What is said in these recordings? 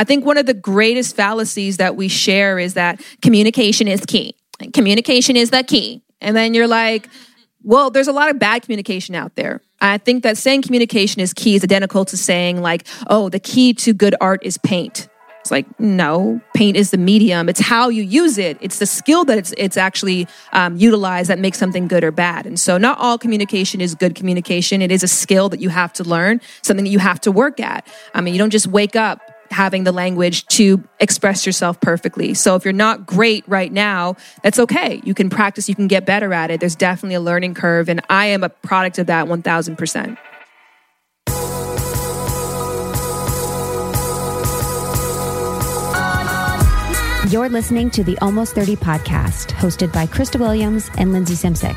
I think one of the greatest fallacies that we share is that communication is key. Communication is the key. And then you're like, well, there's a lot of bad communication out there. I think that saying communication is key is identical to saying, like, oh, the key to good art is paint. It's like, no, paint is the medium. It's how you use it. It's the skill that it's, it's actually um, utilized that makes something good or bad. And so not all communication is good communication. It is a skill that you have to learn, something that you have to work at. I mean, you don't just wake up having the language to express yourself perfectly. So if you're not great right now, that's okay. You can practice, you can get better at it. There's definitely a learning curve. And I am a product of that 1000%. You're listening to the Almost 30 podcast, hosted by Krista Williams and Lindsey Simcik.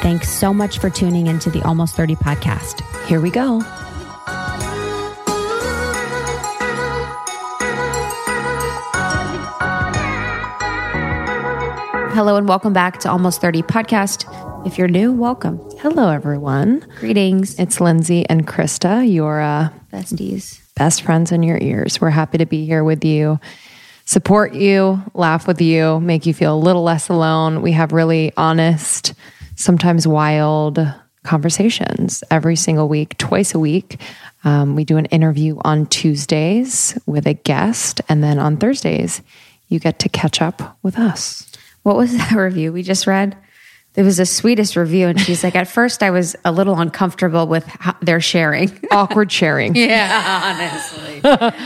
Thanks so much for tuning into the Almost 30 podcast. Here we go. Hello and welcome back to Almost 30 podcast. If you're new, welcome. Hello, everyone. Greetings. It's Lindsey and Krista, your uh, besties, best friends in your ears. We're happy to be here with you support you, laugh with you, make you feel a little less alone. We have really honest, sometimes wild conversations every single week, twice a week. Um, we do an interview on Tuesdays with a guest, and then on Thursdays, you get to catch up with us. What was that review we just read? It was the sweetest review. And she's like, at first I was a little uncomfortable with how they're sharing. Awkward sharing. yeah, honestly.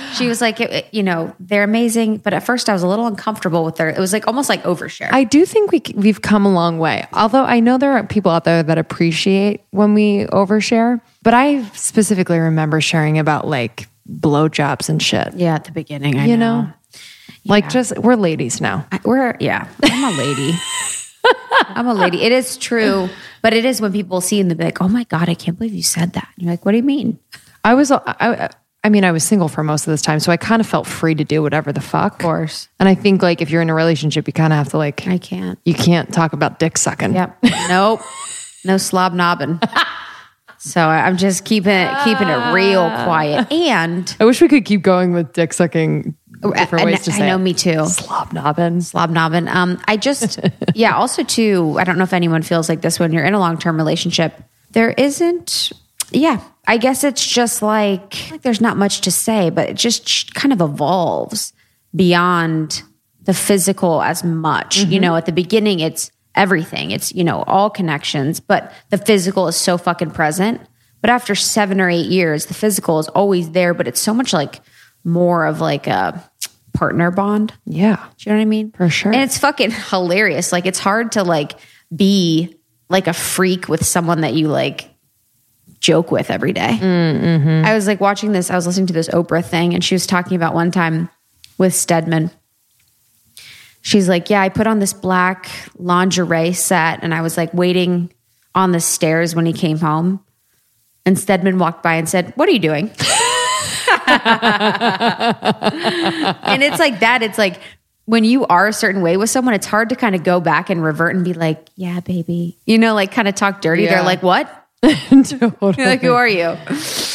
she was like, it, you know, they're amazing. But at first I was a little uncomfortable with their, it was like almost like overshare. I do think we, we've come a long way. Although I know there are people out there that appreciate when we overshare. But I specifically remember sharing about like blowjobs and shit. Yeah, at the beginning. I you know. know? Like just, we're ladies now. I, we're, yeah, I'm a lady. I'm a lady. It is true, but it is when people see and they're like, "Oh my god, I can't believe you said that." And you're like, "What do you mean?" I was, I, I mean, I was single for most of this time, so I kind of felt free to do whatever the fuck. Of course. And I think like if you're in a relationship, you kind of have to like, I can't. You can't talk about dick sucking. Yep. nope. No slob knobbing. So I'm just keeping it, keeping it real quiet. And I wish we could keep going with dick sucking different ways to say I know, it. me too. Slob knobbing. Slob knobbing. Um, I just, yeah, also too, I don't know if anyone feels like this when you're in a long term relationship. There isn't, yeah, I guess it's just like, like there's not much to say, but it just kind of evolves beyond the physical as much. Mm-hmm. You know, at the beginning, it's everything, it's, you know, all connections, but the physical is so fucking present. But after seven or eight years, the physical is always there, but it's so much like more of like a partner bond. Yeah. Do you know what I mean? For sure. And it's fucking hilarious. Like it's hard to like be like a freak with someone that you like joke with every day. Mm-hmm. I was like watching this, I was listening to this Oprah thing, and she was talking about one time with Stedman. She's like, Yeah, I put on this black lingerie set, and I was like waiting on the stairs when he came home. And Stedman walked by and said, What are you doing? and it's like that. It's like when you are a certain way with someone, it's hard to kind of go back and revert and be like, yeah, baby, you know, like kind of talk dirty. Yeah. They're like, what? totally. You're like, who are you?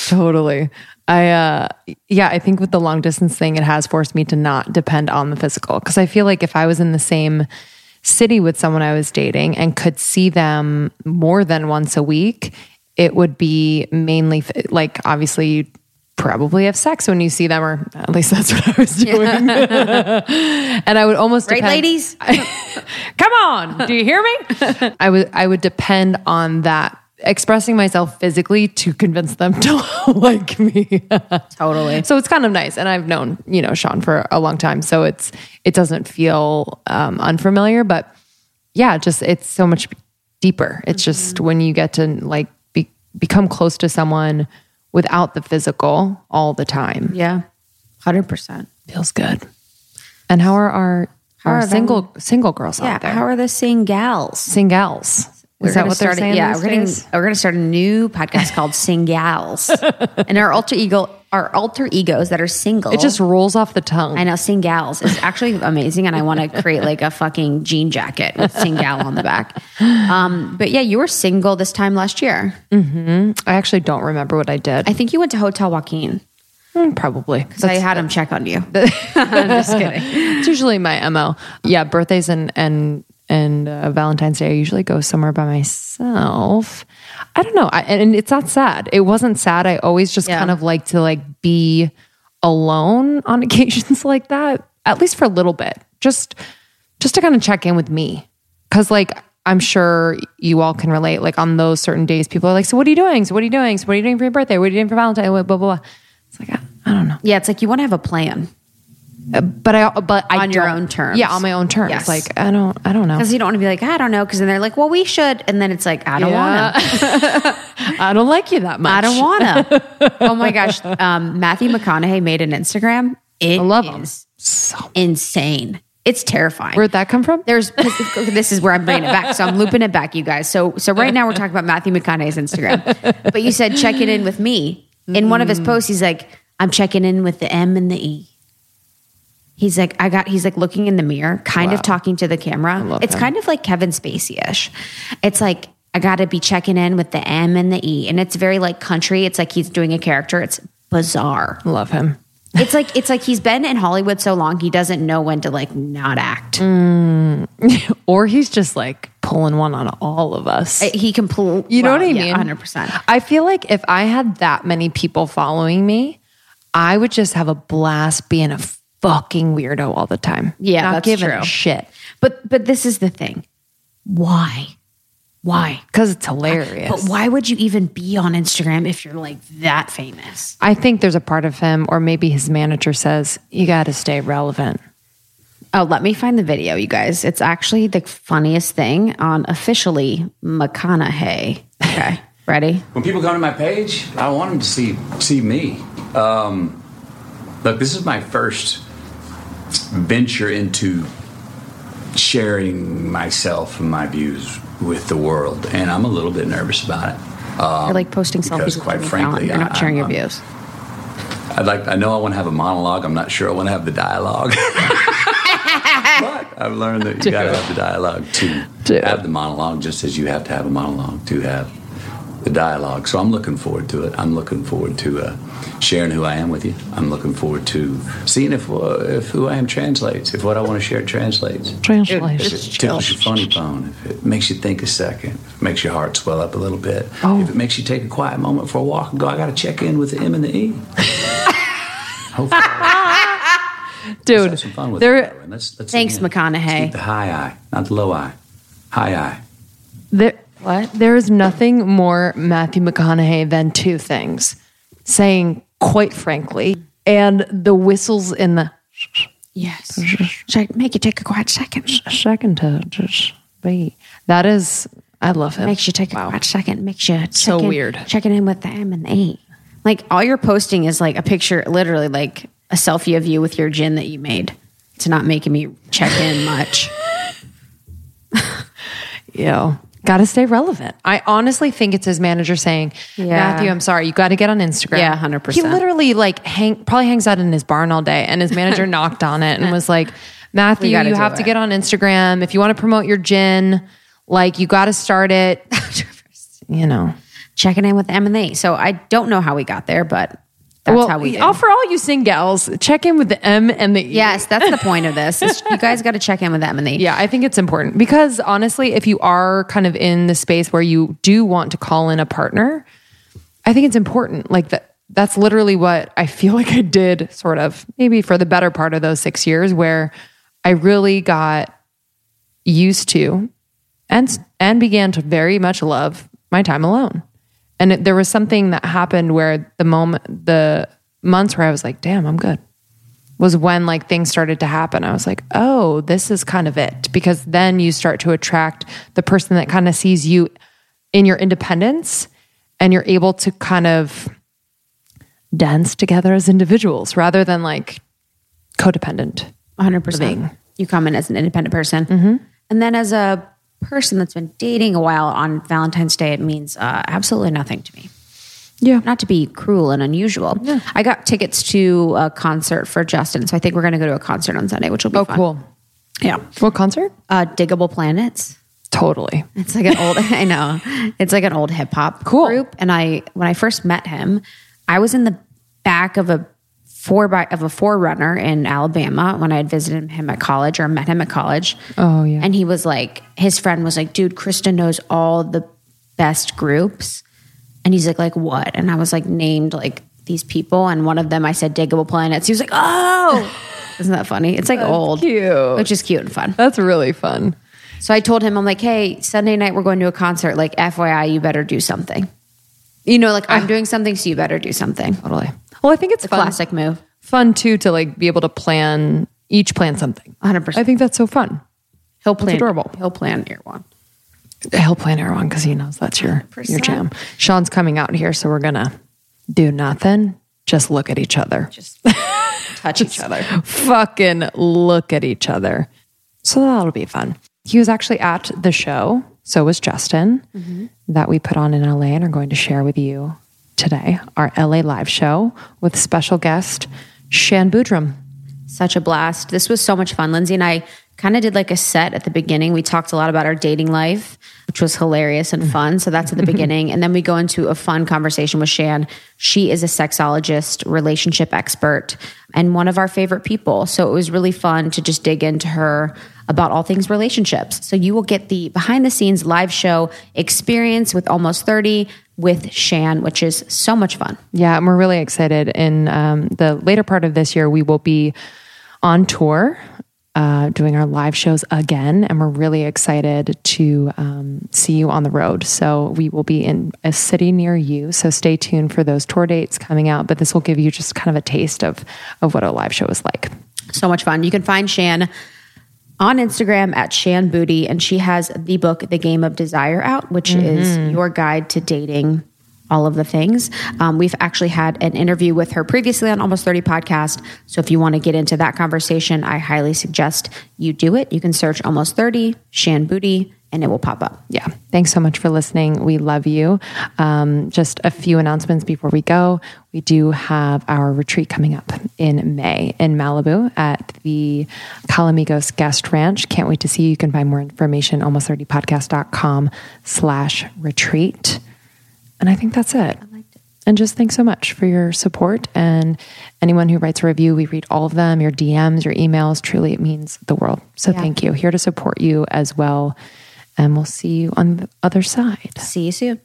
Totally. I, uh, yeah, I think with the long distance thing, it has forced me to not depend on the physical. Cause I feel like if I was in the same city with someone I was dating and could see them more than once a week, it would be mainly like obviously you probably have sex when you see them, or at least that's what I was doing. And I would almost right, depend, ladies. come on, do you hear me? I would I would depend on that expressing myself physically to convince them to like me. totally. So it's kind of nice, and I've known you know Sean for a long time, so it's it doesn't feel um, unfamiliar, but yeah, just it's so much deeper. It's just when you get to like be, become close to someone without the physical all the time. Yeah. 100%. Feels good. And how are our, How our are them? single single girls Yeah. out there? How are the singles? Singles. Is that what they're start a- saying? Yeah, these we're gonna we're gonna start a new podcast called Singals, and our alter ego, our alter egos that are single. It just rolls off the tongue. I know Singals is actually amazing, and I want to create like a fucking jean jacket with Singal on the back. Um, but yeah, you were single this time last year. I actually don't remember what I did. I think you went to Hotel Joaquin Mm, Probably. because I had him check on you. I'm just kidding. It's usually my mo. Yeah, birthdays and and and uh, Valentine's Day. I usually go somewhere by myself. I don't know, I, and it's not sad. It wasn't sad. I always just Yeah. kind of like to like be alone on occasions like that, at least for a little bit, just just to kind of check in with me, because like. I'm sure you all can relate. Like on those certain days, people are like, "So what are you doing? So what are you doing? So what are you doing for your birthday? What are you doing for Valentine's? Blah blah blah." It's like I, I don't know. Yeah, it's like you want to have a plan Uh, but I but I On your own terms. Yeah, on my own terms. Yes. Like I don't I don't know. because you don't want to be like ah, I don't know because then they're like, well, we should, and then it's like I don't want to. I don't like you that much. I don't want to. oh my gosh. Um, Matthew McConaughey made an Instagram. It I love him. is insane. It's terrifying. Where'd that come from? There's this is where I'm bringing it back. So I'm looping it back, you guys. So so right now we're talking about Matthew McConaughey's Instagram. But you said checking in with me. In one of his mm. posts, he's like, I'm checking in with the M and the E. He's like, I got he's like looking in the mirror, kind of talking to the camera. It's him. kind of like Kevin Spacey-ish. It's like I gotta be checking in with the M and the E. And it's very like country. It's like he's doing a character. It's bizarre. Love him. It's like it's like he's been in Hollywood so long he doesn't know when to like not act. Mm. Or he's just like pulling one on all of us. Uh, he completely, You know what I mean? Hundred percent. I feel like if I had that many people following me, I would just have a blast being a fucking weirdo all the time. Yeah, not that's giving true. a shit But but this is the thing. Why? Why? because it's hilarious. But why would you even be on Instagram if you're like that famous? I think there's a part of him, or maybe his manager says you got to stay relevant. Oh, let me find the video, you guys. It's actually the funniest thing on officially McConaughey. Okay, ready? When people come to my page, I want them to see see me. Um, look, this is my first venture into sharing myself and my views with the world, and I'm a little bit nervous about it. Um, you're like posting because selfies quite frankly, You're not I- sharing your I'm- views. I'd like. I know I want to have a monologue. I'm not sure I want to have the dialogue. but I've learned that you got to have the dialogue to Dude. have the monologue, just as you have to have a monologue to have the dialogue. So I'm looking forward to it. I'm looking forward to uh, sharing who I am with you. I'm looking forward to seeing if uh, if who I am translates, if what I want to share translates. Translation. If it tickles your funny bone, if it makes you think a second, if it makes your heart swell up a little bit, Oh. if it makes you take a quiet moment for a walk and go, I got to check in with the M and the E. Hopefully, Dude, have some fun with there, it. though, and let's, let's, Thanks, again, McConaughey. Keep the high eye, not the low eye. High eye. There, what? There is nothing more Matthew McConaughey than two things. Saying, quite frankly, and the whistles in the Yes. Should I make you take a quiet second? second to just be. That is, I love him. Makes you take a quiet second. Makes you So in- weird. Checking in with the M and the E. Like all you're posting is like a picture, literally like a selfie of you with your gin that you made. It's not making me check in much. Yo, got to stay relevant. I honestly think it's his manager saying, Yeah. Matthew, I'm sorry, you got to get on Instagram. Yeah, 100%. He literally like hang, probably hangs out in his barn all day, and his manager knocked on it and was like, Matthew, you have to get on Instagram if you want to promote your gin. Like, you got to start it. you know. checking in with M and the E. So I don't know how we got there, but that's well, how we did. oh, for all you sing gals, check in with the M and the E. yes, that's the point of this. you guys got to check in with M and the E. Yeah, I think it's important because honestly, if you are kind of in the space where you do want to call in a partner, I think it's important. Like that that's literally what I feel like I did sort of maybe for the better part of those 6 years where I really got used to and and began to very much love my time alone. And it, there was something that happened where the moment the months where I was like, "Damn, I'm good." was when like things started to happen. I was like, oh, this is kind of it. Because then you start to attract the person that kind of sees you in your independence and you're able to kind of dance together as individuals rather than like codependent. 100%. Living. You come in as an independent person. Mm-hmm. And then as a person that's been dating a while on Valentine's Day, it means uh, absolutely nothing to me. Yeah. Not to be cruel and unusual. I got tickets to a concert for Justin. So I think we're going to go to a concert on Sunday, which will be Oh, fun. cool. Yeah. What concert? Uh, Digable Planets. Totally. It's like an old, I know, it's like an old hip hop Cool. group. And I, when I first met him, I was in the back of a four by of a forerunner in Alabama when I had visited him at college or met him at college. Oh, yeah. And he was like, his friend was like, dude, Krista knows all the best groups. And he's like, like what? And I was like, named like these people. And one of them, I said, Digable Planets. He was like, oh, isn't that funny? It's like old, cute. which is cute and fun. That's really fun. So I told him, I'm like, hey, Sunday night we're going to a concert. Like, FYI, you better do something. You know, like I'm ah. doing something, so you better do something. Totally. Well, I think it's a fun. classic move. Fun too to like be able to plan each plan something. 100%. I think that's so fun. He'll plan. adorable. He'll plan one. He'll plan everyone because he knows that's your your 100%. jam. Sean's coming out here, so we're gonna do nothing. Just look at each other. Just touch each other. Fucking look at each other. So that'll be fun. He was actually at the show. So was Justin mm-hmm. that we put on in LA and are going to share with you today. Our LA live show with special guest Shan Boodram. Such a blast. This was so much fun. Lindsey and I kind of did like a set at the beginning. We talked a lot about our dating life, which was hilarious and fun. So that's at the beginning. And then we go into a fun conversation with Shan. She is a sexologist, relationship expert, and one of our favorite people. So it was really fun to just dig into her about all things relationships. So you will get the behind the scenes live show experience with almost 30 with Shan, which is so much fun. Yeah, and we're really excited. In um, the later part of this year, we will be on tour, uh, doing our live shows again, and we're really excited to um, see you on the road. So we will be in a city near you. So stay tuned for those tour dates coming out. But this will give you just kind of a taste of of what a live show is like. So much fun. You can find Shan on Instagram at Shan Boody, and she has the book, The Game of Desire, out, which is your guide to dating all of the things. Um, we've actually had an interview with her previously on Almost 30 podcast. So if you want to get into that conversation, I highly suggest you do it. You can search Almost 30, Shan Boody, and it will pop up. Yeah. Thanks so much for listening. We love you. Um, just a few announcements before we go. We do have our retreat coming up in May in Malibu at the Calamigos Guest Ranch. Can't wait to see you. You can find more information almost30podcast.com slash retreat. And I think that's it. And just thanks so much for your support and anyone who writes a review. We read all of them, your DMs, your emails. Truly, it means the world. So thank you. Here to support you as well. And we'll see you on the other side. See you soon.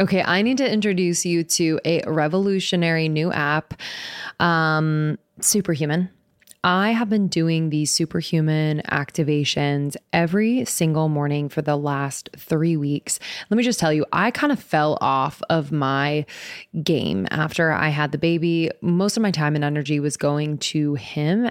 Okay, I need to introduce you to a revolutionary new app, um, Superhuman. I have been doing these superhuman activations every single morning for the last three weeks. Let me just tell you, I kind of fell off of my game after I had the baby. Most of my time and energy was going to him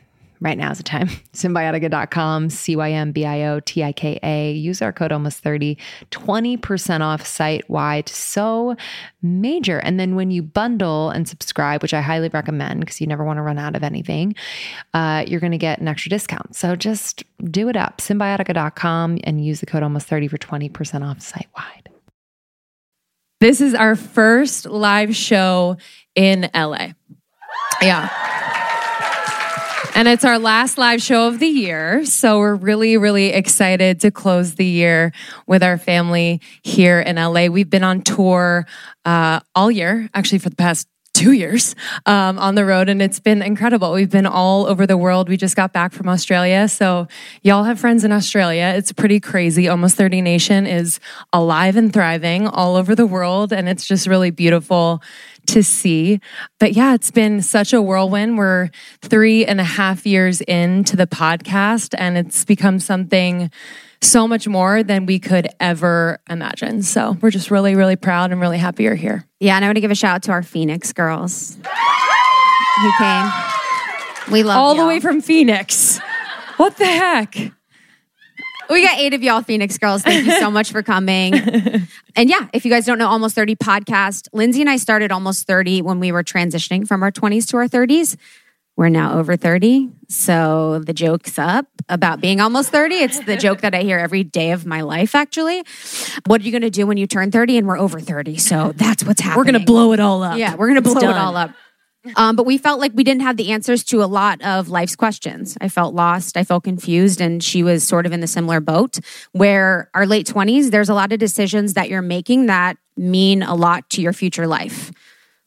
right now is the time. Cymbiotika.com, C Y M B I O T I K A. Use our code almost 30, 20% off site wide. So major. And then when you bundle and subscribe, which I highly recommend because you never want to run out of anything, uh, you're going to get an extra discount. So just do it up. Cymbiotika.com and use the code almost 30 for 20% off site wide. This is our first live show in LA. Yeah. And it's our last live show of the year. So we're really, really excited to close the year with our family here in LA. We've been on tour uh, all year, actually, for the past two years um, on the road, and it's been incredible. We've been all over the world. We just got back from Australia. So, y'all have friends in Australia. It's pretty crazy. Almost 30 Nation is alive and thriving all over the world, and it's just really beautiful to see. But yeah, it's been such a whirlwind. We're three and a half years into the podcast, and it's become something so much more than we could ever imagine. So we're just really, really proud and really happy you're here. Yeah, and I want to give a shout out to our Phoenix girls who came. We love all y'all. the way from Phoenix. What the heck? We got eight of y'all, Phoenix girls. Thank you so much for coming. and yeah, if you guys don't know Almost 30 podcast, Lindsey and I started Almost 30 when we were transitioning from our 20s to our 30s. We're now over 30. So the joke's up about being almost 30. It's the joke that I hear every day of my life, actually. What are you going to do when you turn 30 and we're over 30? So that's what's happening. We're going to blow it all up. Yeah, we're going to blow it all up. Um, but we felt like we didn't have the answers to a lot of life's questions. I felt lost. I felt confused. And she was sort of in the similar boat where our late 20s, there's a lot of decisions that you're making that mean a lot to your future life.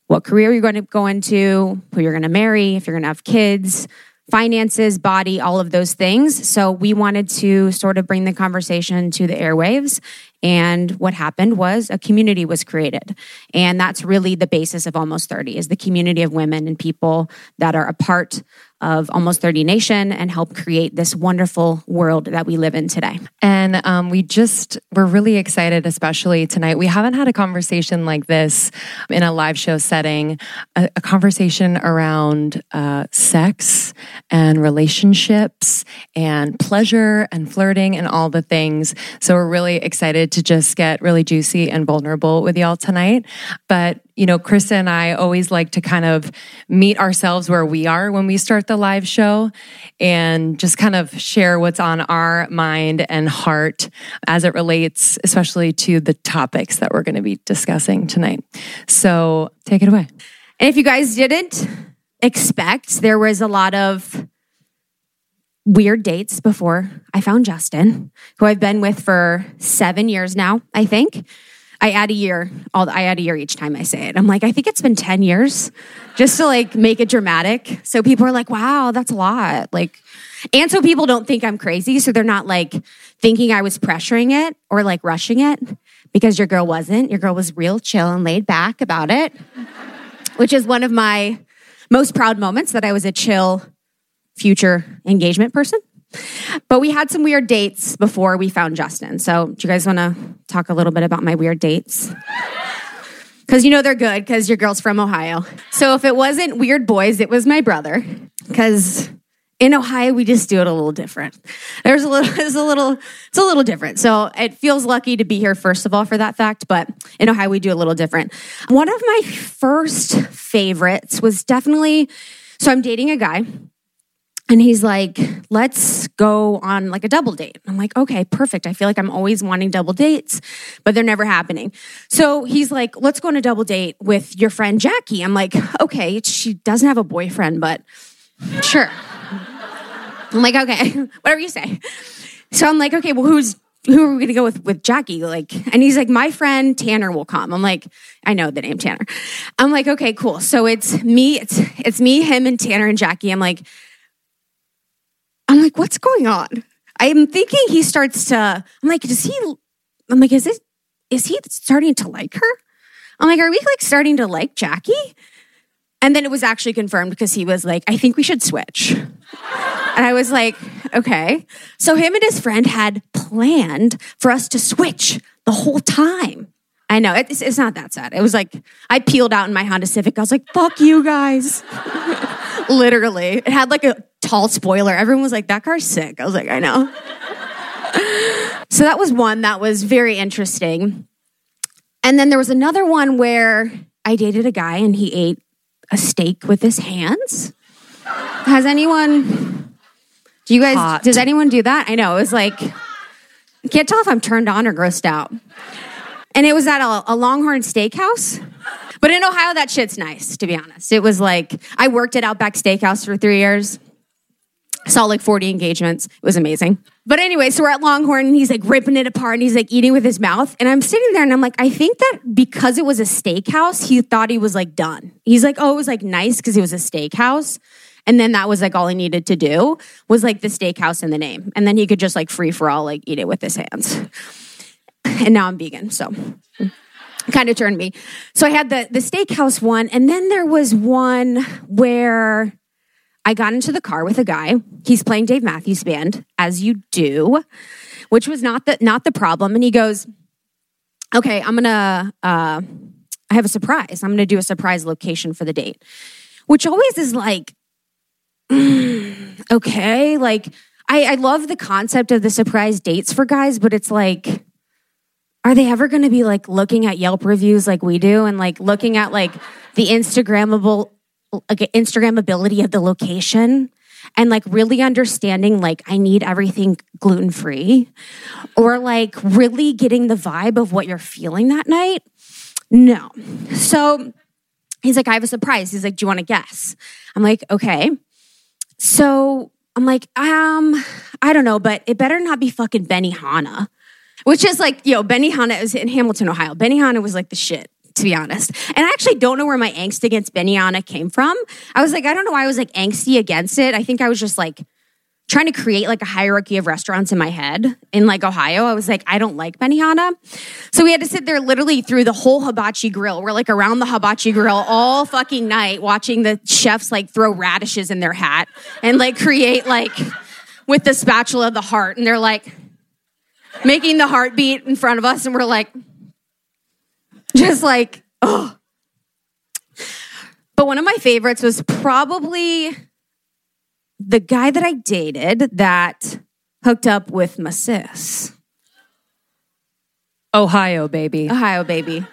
What career you're going to go into, who you're going to marry, if you're going to have kids, finances, body, all of those things. So we wanted to sort of bring the conversation to the airwaves. And what happened was a community was created. And that's really the basis of Almost 30 is the community of women and people that are a part of Almost 30 Nation and help create this wonderful world that we live in today. And um, we just, we're really excited, especially tonight. We haven't had a conversation like this in a live show setting, a, a conversation around uh, sex and relationships and pleasure and flirting and all the things. So we're really excited to just get really juicy and vulnerable with y'all tonight. But you know, Krista and I always like to kind of meet ourselves where we are when we start the live show and just kind of share what's on our mind and heart as it relates, especially to the topics that we're going to be discussing tonight. So take it away. And if you guys didn't expect, there was a lot of weird dates before I found Justin, who I've been with for seven years now, I think. I add a year. All I add a year each time I say it. I'm like, I think it's been 10 years just to like make it dramatic. So people are like, wow, that's a lot. Like, and so people don't think I'm crazy. So they're not like thinking I was pressuring it or like rushing it because your girl wasn't. Your girl was real chill and laid back about it, which is one of my most proud moments that I was a chill future engagement person. But we had some weird dates before we found Justin. So, do you guys want to talk a little bit about my weird dates? Because you know they're good because your girl's from Ohio. So, if it wasn't weird boys, it was my brother. Because in Ohio, we just do it a little different. There's a little, it's a little, it's a little different. So it feels lucky to be here, first of all, for that fact. But in Ohio, we do a little different. One of my first favorites was definitely, so I'm dating a guy and he's like, let's go on like a double date. I'm like, okay, perfect. I feel like I'm always wanting double dates, but they're never happening. So he's like, let's go on a double date with your friend Jackie. I'm like, okay, she doesn't have a boyfriend, but sure. I'm like, okay, whatever you say. So I'm like, okay, well, who's who are we gonna go with with Jackie? Like, and he's like, my friend Tanner will come. I'm like, I know the name Tanner. I'm like, okay, cool. So it's me, it's it's me, him, and Tanner and Jackie. I'm like, I'm like, what's going on? I'm thinking he starts to, I'm like, does he, I'm like, is it, is he starting to like her? I'm like, are we like starting to like Jackie? And then it was actually confirmed because he was like, I think we should switch. and I was like, okay. So him and his friend had planned for us to switch the whole time. I know it's, it's not that sad. It was like I peeled out in my Honda Civic. I was like, "Fuck you guys!" Literally, it had like a tall spoiler. Everyone was like, "That car's sick." I was like, "I know." so that was one that was very interesting. And then there was another one where I dated a guy and he ate a steak with his hands. Has anyone? Do you guys? Hot. Does anyone do that? I know it was like. Can't tell if I'm turned on or grossed out. And it was at a, a Longhorn Steakhouse. But in Ohio, that shit's nice, to be honest. It was like, I worked at Outback Steakhouse for three years. Saw like 40 engagements. It was amazing. But anyway, so we're at Longhorn and he's like ripping it apart and he's like eating with his mouth. And I'm sitting there and I'm like, I think that because it was a steakhouse, he thought he was like done. He's like, oh, it was like nice because it was a steakhouse. And then that was like all he needed to do was like the steakhouse in the name. And then he could just like free for all, like eat it with his hands. And now I'm vegan. So kind of turned me. So I had the the steakhouse one, and then there was one where I got into the car with a guy. He's playing Dave Matthews Band, as you do, which was not the not the problem. And he goes, "Okay, I'm gonna. Uh, I have a surprise. I'm gonna do a surprise location for the date," which always is like, mm, okay, like. I, I love the concept of the surprise dates for guys, but it's like, are they ever going to be like looking at Yelp reviews like we do and like looking at like the Instagrammable like Instagrammability of the location and like really understanding like I need everything gluten free or like really getting the vibe of what you're feeling that night? No. So He's like, I have a surprise. He's like, Do you want to guess? I'm like, Okay. So I'm like, um, I don't know, but it better not be fucking Benihana, which is like, yo, Benihana is in Hamilton, Ohio. Benihana was like the shit, to be honest. And I actually don't know where my angst against Benihana came from. I was like, I don't know why I was like angsty against it. I think I was just like trying to create like a hierarchy of restaurants in my head in like Ohio. I was like, I don't like Benihana. So we had to sit there literally through the whole hibachi grill. We're like around the hibachi grill all fucking night watching the chefs like throw radishes in their hat and like create like with the spatula the heart. And they're like making the heartbeat in front of us. And we're like, like, oh. But one of my favorites was probably the guy that I dated that hooked up with my sis. Ohio, baby. Ohio baby.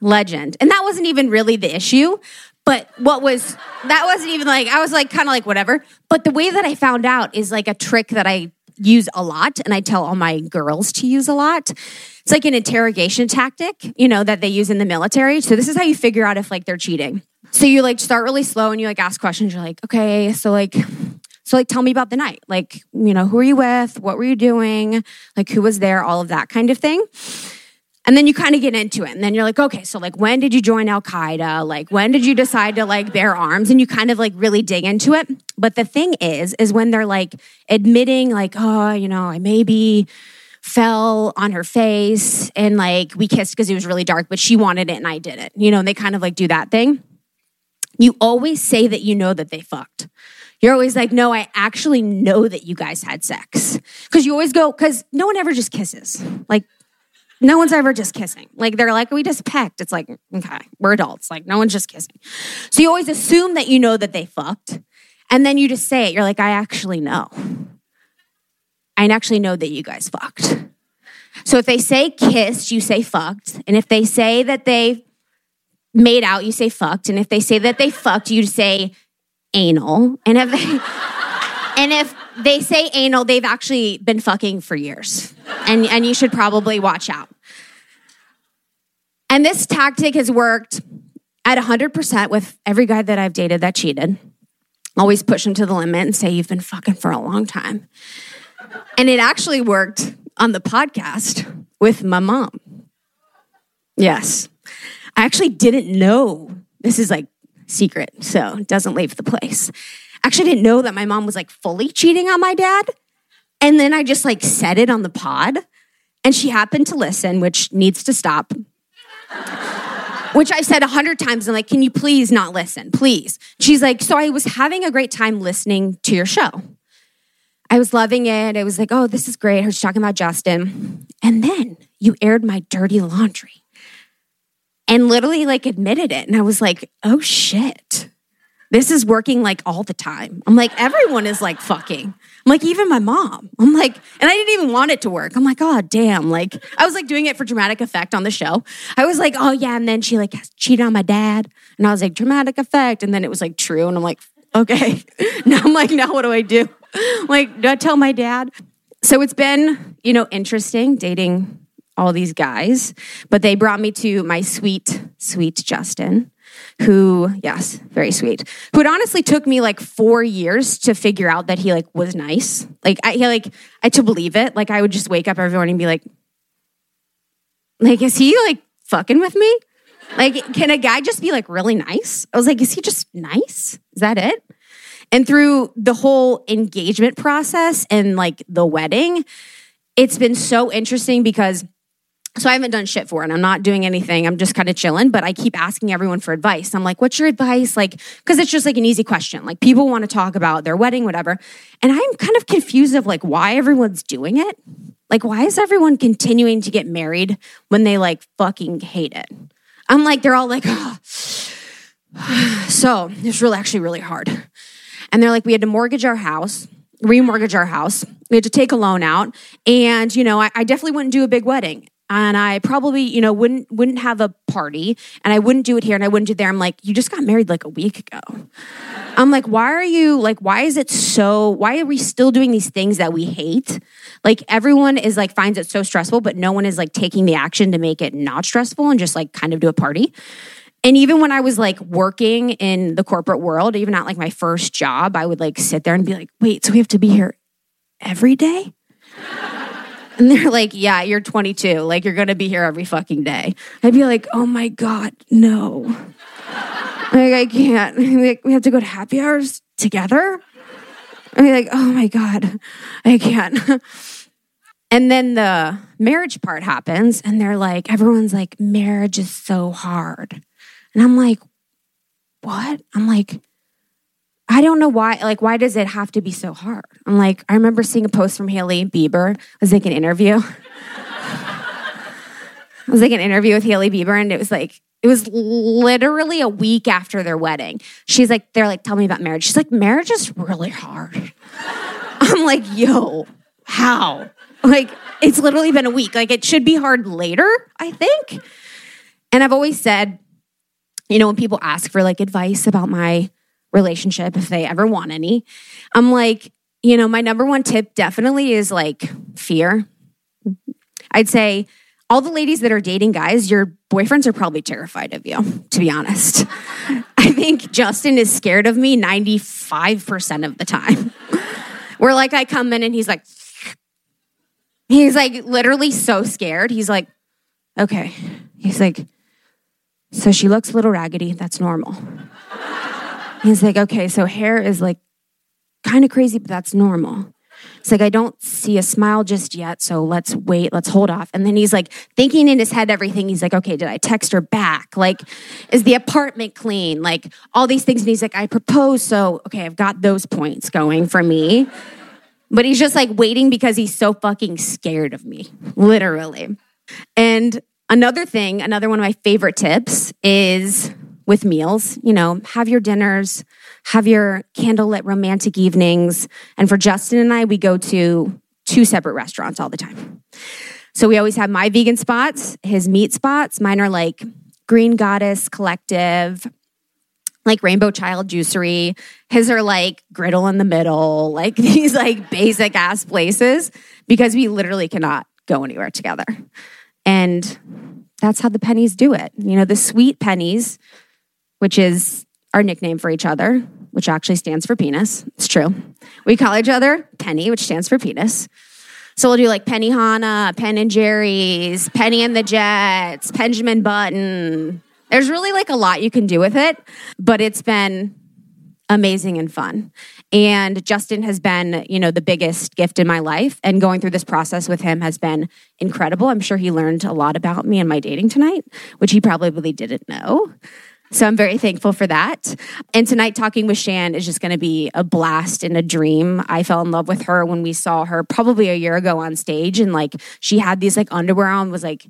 Legend. And that wasn't even really the issue. But what was, that wasn't even like, I was like, kind of like, whatever. But the way that I found out is like a trick that I use a lot and I tell all my girls to use a lot. It's like an interrogation tactic, you know, that they use in the military. So this is how you figure out if like they're cheating. So you like start really slow and you like ask questions. You're like, okay, so like, so like tell me about the night. Like, you know, who are you with? What were you doing? Like who was there? All of that kind of thing. And then you kind of get into it. And then you're like, okay, so like when did you join Al Qaeda? Like when did you decide to like bear arms? And you kind of like really dig into it. But the thing is, is when they're like admitting, like, oh, you know, I maybe fell on her face and like we kissed because it was really dark, but she wanted it and I did it. You know, and they kind of like do that thing. You always say that you know that they fucked. You're always like, no, I actually know that you guys had sex. Cause you always go, cause no one ever just kisses. Like no one's ever just kissing. Like they're like, we just pecked. It's like, okay, we're adults. Like no one's just kissing. So you always assume that you know that they fucked. And then you just say it. You're like, I actually know. I actually know that you guys fucked. So if they say kissed, you say fucked. And if they say that they made out, you say fucked. And if they say that they fucked, you say anal. And if they and if they say anal, they've actually been fucking for years. And, and you should probably watch out. And this tactic has worked at 100% with every guy that I've dated that cheated. Always push them to the limit and say, You've been fucking for a long time. And it actually worked on the podcast with my mom. Yes. I actually didn't know. This is like secret, so doesn't leave the place actually didn't know that my mom was like fully cheating on my dad. And then I just like said it on the pod. And she happened to listen, which needs to stop. which I've said a hundred times. I'm like, can you please not listen? Please. She's like, so I was having a great time listening to your show. I was loving it. I was like, oh, this is great. I was talking about Justin. And then you aired my dirty laundry and literally like admitted it. And I was like, oh shit. This is working like all the time. I'm like, everyone is like fucking. I'm like, even my mom. I'm like, and I didn't even want it to work. I'm like, oh, damn. Like, I was like doing it for dramatic effect on the show. I was like, oh, yeah. And then she like cheated on my dad. And I was like, dramatic effect. And then it was like true. And I'm like, okay. now I'm like, now what do I do? like, do I tell my dad? So it's been, you know, interesting dating all these guys, but they brought me to my sweet, sweet Justin who, yes, very sweet, who it honestly took me like four years to figure out that he like was nice. Like I he, like I to believe it. Like I would just wake up every morning and be like, like, is he like fucking with me? Like, can a guy just be like really nice? I was like, is he just nice? Is that it? And through the whole engagement process and like the wedding, it's been so interesting because so I haven't done shit for it. I'm not doing anything. I'm just kind of chilling, but I keep asking everyone for advice. I'm like, what's your advice? Like, cause it's just like an easy question. Like people want to talk about their wedding, whatever. And I'm kind of confused of like why everyone's doing it. Like, why is everyone continuing to get married when they like fucking hate it? I'm like, they're all like, oh. so it's really actually really hard. And they're like, we had to mortgage our house remortgage our house. We had to take a loan out. And, you know, I, I, definitely wouldn't do a big wedding and I probably, you know, wouldn't wouldn't have a party and I wouldn't do it here and I wouldn't do it there. I'm like, you just got married like a week ago. I'm like, why are you like why is it so why are we still doing these things that we hate? Like everyone is like finds it so stressful, but no one is like taking the action to make it not stressful and just like kind of do a party. And even when I was like working in the corporate world, even at like my first job, I would like sit there and be like, wait, so we have to be here every day? And they're like, yeah, you're 22. Like, you're going to be here every fucking day. I'd be like, oh my God, no. like, I can't. Like, we have to go to happy hours together. I'd be like, oh my God, I can't. and then the marriage part happens, and they're like, everyone's like, marriage is so hard. And I'm like, what? I'm like, I don't know why. Like, why does it have to be so hard? I'm like, I remember seeing a post from Hailey Bieber. It was like an interview. it was like an interview with Hailey Bieber, and it was like, it was literally a week after their wedding. She's like, they're like, tell me about marriage. She's like, marriage is really hard. I'm like, yo, how? Like, it's literally been a week. Like, it should be hard later, I think. And I've always said, you know, when people ask for like advice about my relationship if they ever want any. I'm like, you know, my number one tip definitely is like fear. I'd say all the ladies that are dating guys, your boyfriends are probably terrified of you, to be honest. I think Justin is scared of me 95% of the time. Where like I come in and he's like, he's like literally so scared. He's like, okay. He's like, so she looks a little raggedy. That's normal. He's like, okay, so hair is like kind of crazy, but that's normal. It's like, I don't see a smile just yet, so let's wait, let's hold off. And then he's like thinking in his head everything. He's like, okay, did I text her back? Like, is the apartment clean? Like, all these things. And he's like, I propose, so okay, I've got those points going for me. But he's just like waiting because he's so fucking scared of me, literally. And another thing, another one of my favorite tips is with meals. You know, have your dinners, have your candlelit romantic evenings. And for Justin and I, we go to two separate restaurants all the time. So we always have my vegan spots, his meat spots. Mine are like Green Goddess Collective, like Rainbow Child Juicery. His are like Griddle in the Middle, like these like basic ass places because we literally cannot go anywhere together. And that's how the pennies do it. You know, the sweet pennies which is our nickname for each other, which actually stands for penis. It's true. We call each other Penny, which stands for penis. So we'll do like Penny Hanna, Penn and Jerry's, Penny and the Jets, Benjamin Button. There's really like a lot you can do with it, but it's been amazing and fun. And Justin has been, you know, the biggest gift in my life. And going through this process with him has been incredible. I'm sure he learned a lot about me and my dating tonight, which he probably didn't know. So I'm very thankful for that. And tonight, talking with Shan is just going to be a blast and a dream. I fell in love with her when we saw her probably a year ago on stage, and like she had these like underwear on, was like,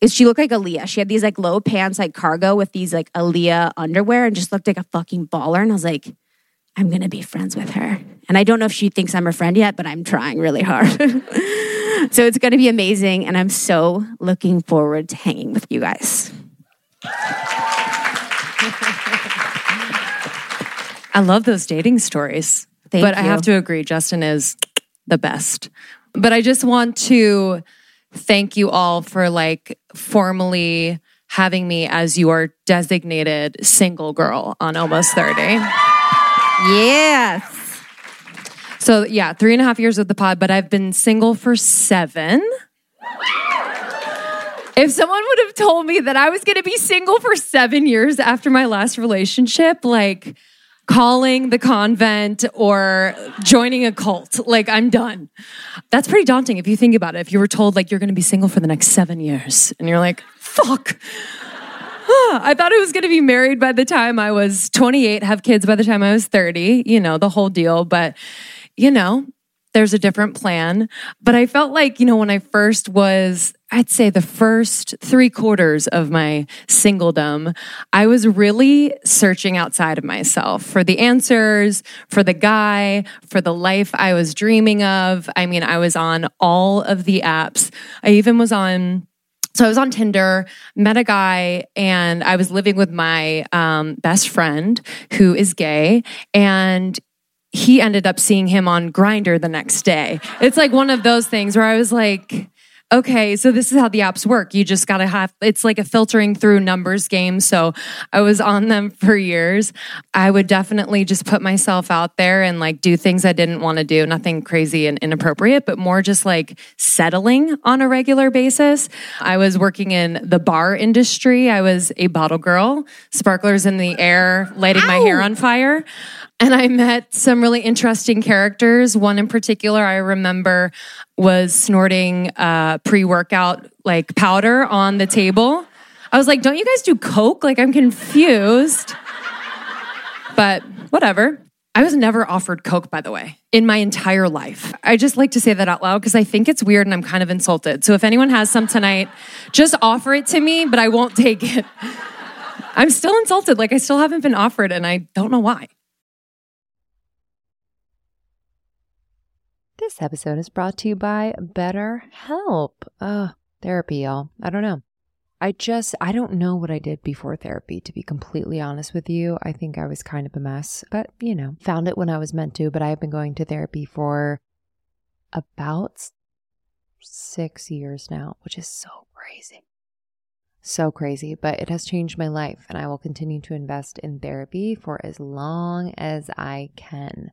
is she looked like Aaliyah. She had these like low pants, like cargo with these like Aaliyah underwear, and just looked like a fucking baller. And I was like, I'm gonna be friends with her. And I don't know if she thinks I'm her friend yet, but I'm trying really hard. so it's gonna be amazing, and I'm so looking forward to hanging with you guys. I love those dating stories. Thank but I have to agree, Justin is the best. But I just want to thank you all for like formally having me as your designated single girl on almost 30. Yes. So yeah, three and a half years with the pod, but I've been single for seven. If someone would have told me that I was going to be single for seven years after my last relationship, like calling the convent or joining a cult, like I'm done. That's pretty daunting if you think about it. If you were told like you're going to be single for the next seven years and you're like, fuck. I thought I was going to be married by the time I was 28, have kids by the time I was 30, you know, the whole deal. But, you know, there's a different plan. But I felt like, you know, when I first was, I'd say the first three quarters of my singledom, I was really searching outside of myself for the answers, for the guy, for the life I was dreaming of. I mean, I was on all of the apps. I even was on so I was on Tinder, met a guy, and I was living with my um, best friend who is gay, and he ended up seeing him on Grindr the next day. It's like one of those things where I was like, okay, so this is how the apps work. You just got to have, it's like a filtering through numbers game. So I was on them for years. I would definitely just put myself out there and like do things I didn't want to do. Nothing crazy and inappropriate, but more just like settling on a regular basis. I was working in the bar industry. I was a bottle girl, sparklers in the air, lighting my hair on fire. And I met some really interesting characters. One in particular I remember was snorting uh, pre workout like powder on the table. I was like, don't you guys do Coke? Like, I'm confused. But whatever. I was never offered Coke, by the way, in my entire life. I just like to say that out loud because I think it's weird and I'm kind of insulted. So if anyone has some tonight, just offer it to me, but I won't take it. I'm still insulted. Like, I still haven't been offered and I don't know why. This episode is brought to you by BetterHelp. Uh, therapy, y'all. I don't know. I just, I don't know what I did before therapy, to be completely honest with you. I think I was kind of a mess, but you know, found it when I was meant to. But I've been going to therapy for about six years now, which is so crazy. So crazy, but it has changed my life, and I will continue to invest in therapy for as long as I can.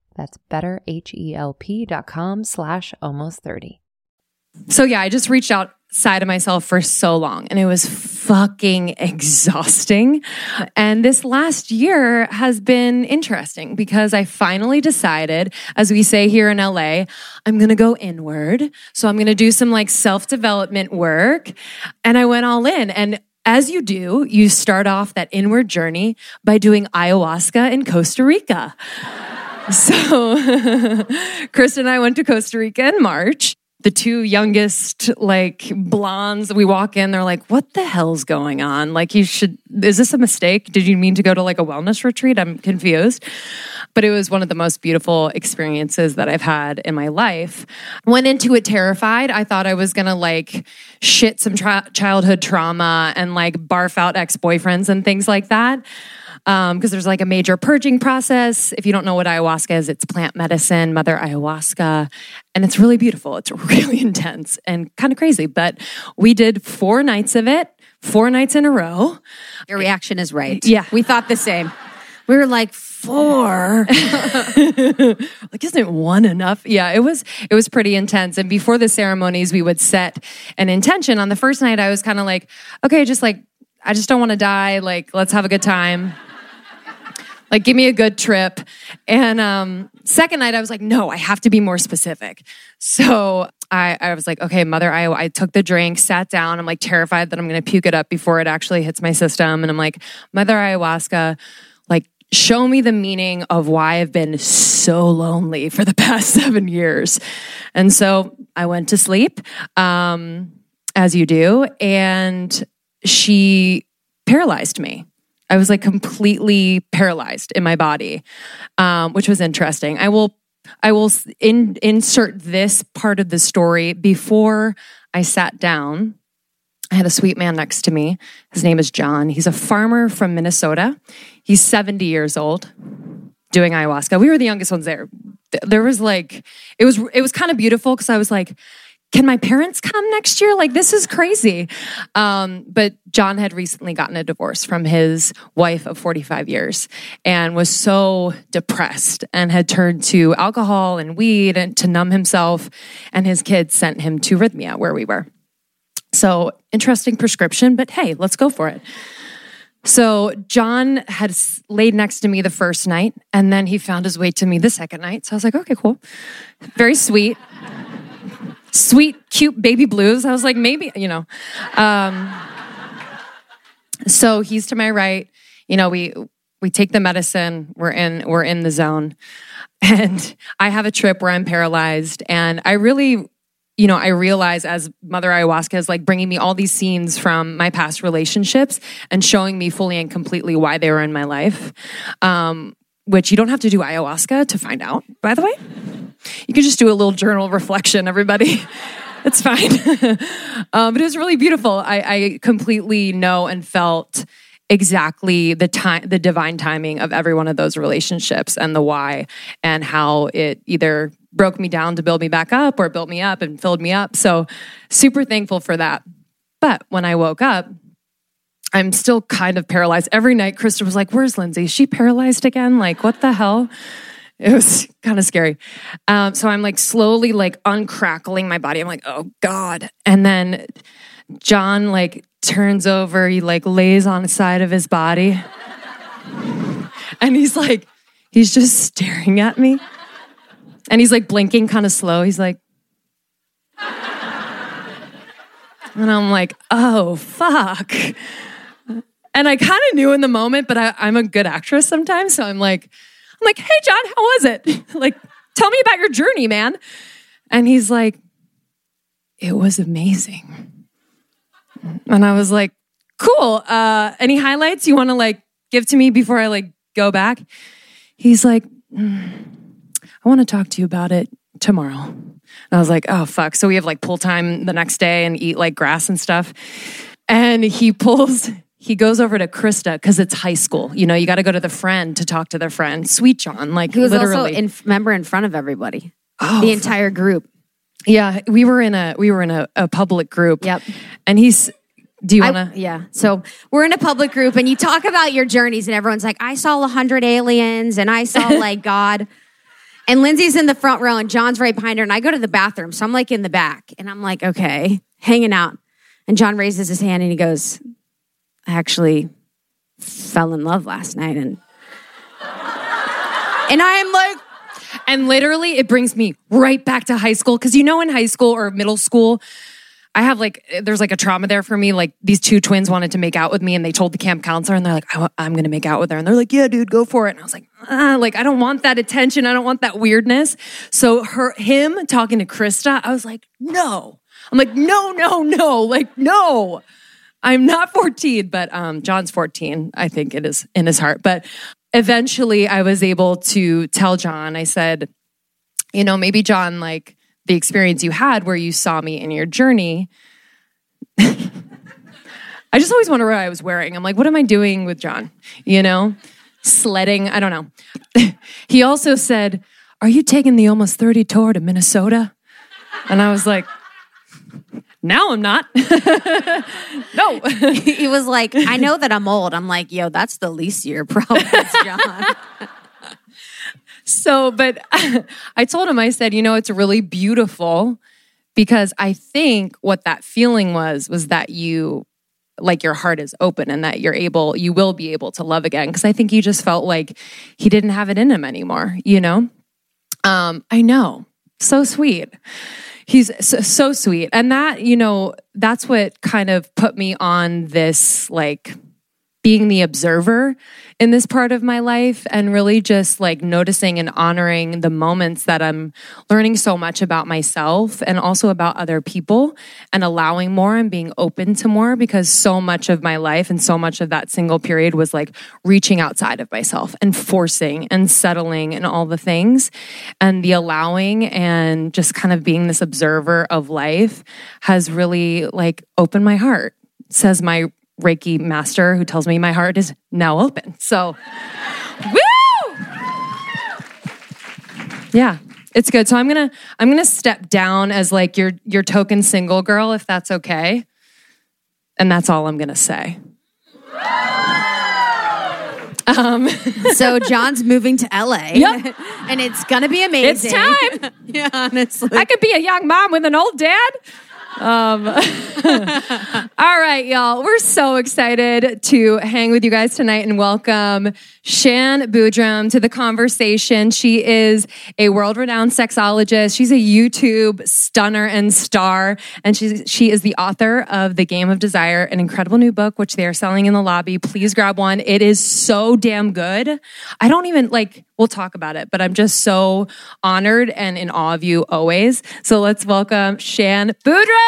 That's betterhelp.com slash almost 30. So yeah, I just reached outside of myself for so long and it was fucking exhausting. And this last year has been interesting because I finally decided, as we say here in LA, I'm going to go inward. So I'm going to do some like self development work. And I went all in and as you do, you start off that inward journey by doing ayahuasca in Costa Rica. So Chris and I went to Costa Rica in March. The two youngest, like blondes, we walk in, they're like, what the hell's going on? Like, you should, is this a mistake? Did you mean to go to like a wellness retreat? I'm confused. But it was one of the most beautiful experiences that I've had in my life. Went into it terrified. I thought I was to like shit some tra- childhood trauma and like barf out ex boyfriends and things like that because um, there's like a major purging process. If you don't know what ayahuasca is, it's plant medicine, mother ayahuasca, and it's really beautiful. It's really intense and kind of crazy. But we did four nights of it, four nights in a row. Your reaction is right. Yeah. We thought the same. We were like, four. like, isn't one enough? Yeah, it was, it was pretty intense. And before the ceremonies, we would set an intention. On the first night, I was kind of like, okay, just like, I just don't want to die. Like, let's have a good time like give me a good trip. And um, second night i was like no i have to be more specific. So I, I was like okay mother I, I took the drink sat down. I'm like terrified that i'm going to puke it up before it actually hits my system. And i'm like mother ayahuasca like show me the meaning of why i've been so lonely for the past seven years. And so i went to sleep um, as you do. And she paralyzed me I was like completely paralyzed in my body, um, which was interesting. I will I will in, insert this part of the story before I sat down. I had a sweet man next to me. His name is John. He's a farmer from Minnesota. He's 70 years old doing ayahuasca. We were the youngest ones there. There was like it was it was kind of beautiful because I was like can my parents come next year? Like, this is crazy. Um, but John had recently gotten a divorce from his wife of 45 years and was so depressed and had turned to alcohol and weed and to numb himself. And his kids sent him to Rythmia, where we were. So, interesting prescription, but hey, let's go for it. So John had laid next to me the first night, and then he found his way to me the second night. So I was like, okay, cool. Very sweet. Sweet, cute baby blues. I was like, maybe, you know. Um, so he's to my right. You know, we we take the medicine. We're in we're in the zone, and I have a trip where I'm paralyzed, and I really you know, I realize as Mother Ayahuasca is like bringing me all these scenes from my past relationships and showing me fully and completely why they were in my life. Um, which you don't have to do ayahuasca to find out, by the way. You can just do a little journal reflection, everybody. it's fine. um, but it was really beautiful. I, I completely know and felt exactly the time the divine timing of every one of those relationships and the why and how it either broke me down to build me back up or built me up and filled me up so super thankful for that but when i woke up i'm still kind of paralyzed every night krista was like where's lindsey is she paralyzed again like what the hell it was kind of scary um, so i'm like slowly like uncrackling my body i'm like oh god and then john like turns over, he like lays on the side of his body. and he's like, he's just staring at me. And he's like blinking kind of slow. He's like, and I'm like, oh, fuck. And I kind of knew in the moment, but I, I'm a good actress sometimes. So I'm like, I'm like, hey, John, how was it? like, tell me about your journey, man. And he's like, it was amazing. And I was like, cool. Uh, any highlights you want to like give to me before I like go back? He's like, mm, I want to talk to you about it tomorrow. And I was like, oh, fuck. So we have like pull time the next day and eat like grass and stuff. And he pulls, he goes over to Krista because it's high school. You know, you got to go to the friend to talk to the friend. Sweet John, like He was literally. also in, member in front of everybody, Oh, the entire group. yeah, we were in a we were in a, a public group. Yep. And he's. Do you want to? yeah. So we're in a public group and you talk about your journeys and everyone's like, I saw a hundred aliens and I saw like God. And Lindsey's in the front row and John's right behind her. And I go to the bathroom. So I'm like in the back and I'm like, okay, hanging out. And John raises his hand and he goes, I actually fell in love last night. And and I am like, And literally, it brings me right back to high school. Cause you know, in high school or middle school, I have like, there's like a trauma there for me. Like, these two twins wanted to make out with me and they told the camp counselor, and they're like, I, am going to make out with her. And they're like, yeah, dude, go for it. And I was like, ah, like, I don't want that attention. I don't want that weirdness. So, her, him talking to Krista, I was like, no. I'm like, no, no, no. Like, no. I'm not 14, but um, John's 14, I think it is in his heart. But eventually I was able to tell John, I said, you know, maybe John, like the experience you had where you saw me in your journey. I just always wonder what I was wearing. I'm like, what am I doing with John? You know, sledding. I don't know. he also said, Are you taking the almost 30 tour to Minnesota? And I was like, now I'm not. no. he was like, I know that I'm old. I'm like, yo, that's the least of your problems, John. So, but I told him, I said, you know, it's really beautiful because I think what that feeling was, was that you, like your heart is open and that you're able, you will be able to love again. Cause I think he just felt like he didn't have it in him anymore, you know? Um, I know. So sweet. He's so, so sweet. And that, you know, that's what kind of put me on this like, being the observer in this part of my life and really just like noticing and honoring the moments that I'm learning so much about myself and also about other people and allowing more and being open to more because so much of my life and so much of that single period was like reaching outside of myself and forcing and settling and all the things. And the allowing and just kind of being this observer of life has really like opened my heart. Says my Reiki master who tells me my heart is now open. So, woo! Yeah, it's good. So I'm gonna I'm gonna step down as like your your token single girl, if that's okay. And that's all I'm gonna say. Um, so John's moving to LA. Yep. and it's gonna be amazing. It's time. yeah, honestly. I could be a young mom with an old dad. Um, all right, y'all. We're so excited to hang with you guys tonight and welcome Shan Boodram to the conversation. She is a world renowned sexologist. She's a YouTube stunner and star. And she's, she is the author of The Game of Desire, an incredible new book, which they are selling in the lobby. Please grab one. It is so damn good. I don't even like, we'll talk about it, but I'm just so honored and in awe of you always. So let's welcome Shan Boodram.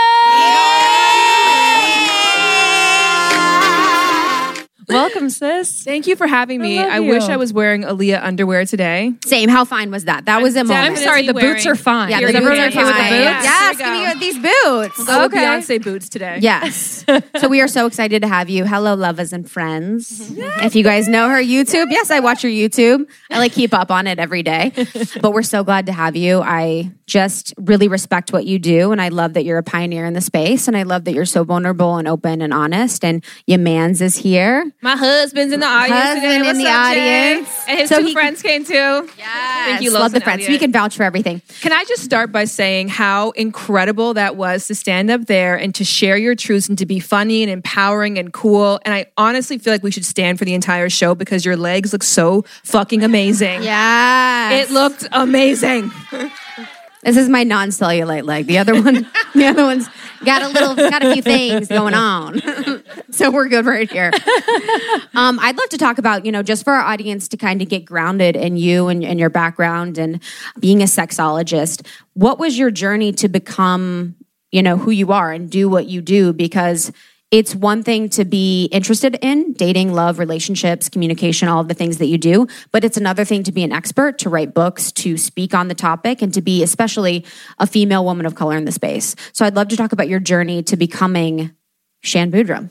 Welcome, sis. Thank you for having me. love I, wish. I was wearing Aaliyah underwear today. Same. How fine was that? That was a I'm moment. I'm sorry, the boots are fine. Yeah, Is the boots everyone are okay with the fine. boots? Yes, There we give me these boots. Go with Okay. Beyonce boots today. Yes. so we are so excited to have you. Hello, lovers and friends. Mm-hmm. If you guys know her YouTube, yes, I watch her YouTube. I like keep up on it every day. But we're so glad to have you. I just really respect what you do. And I love that you're a pioneer in the space. And I love that you're so vulnerable and open and honest. And your man's is here. My husband's in the audience Husband today. in the up, Jay? audience. And his So two he- friends came too. Yes. Thank you, love the friends. Elliot. We can vouch for everything. Can I just start by saying how incredible that was to stand up there and to share your truths and to be funny and empowering and cool? And I honestly feel like we should stand for the entire show because your legs look so fucking amazing. yeah. It looked amazing. This is my non-cellulite leg. The other one, the other one's got a little, got a few things going on. so we're good right here. Um, I'd love to talk about, you know, just for our audience to kind of get grounded in you and, and your background and being a sexologist. What was your journey to become, you know, who you are and do what you do? Because it's one thing to be interested in dating, love, relationships, communication, all of the things that you do, but it's another thing to be an expert, to write books, to speak on the topic, and to be especially a female woman of color in the space. So I'd love to talk about your journey to becoming Shan Boodram.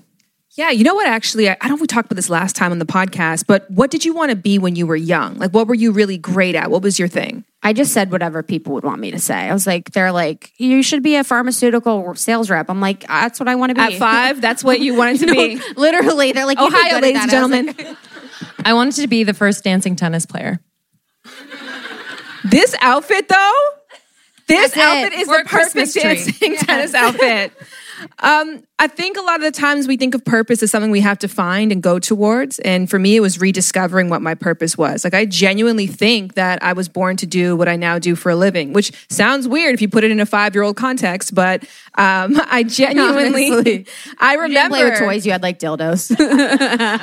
Yeah, you know what? Actually, I I don't know if we talked about this last time on the podcast, but what did you want to be when you were young? Like, what were you really great at? What was your thing? I just said whatever people would want me to say. I was like, they're like, you should be a pharmaceutical sales rep. I'm like, that's what I want to be. At five, that's what you wanted to No, be. literally, they're like, you'd Ohio, good ladies and that. I gentlemen. like, I wanted to be the first dancing tennis player. This outfit, though, this That's it. outfit is For the a Christmas perfect tree. dancing tennis outfit. Um, I think a lot of the times we think of purpose as something we have to find and go towards. And for me, it was rediscovering what my purpose was. Like, I genuinely think that I was born to do what I now do for a living, which sounds weird if you put it in a five year old context, but um, I genuinely, Honestly. I you remember. play with toys. You had like dildos.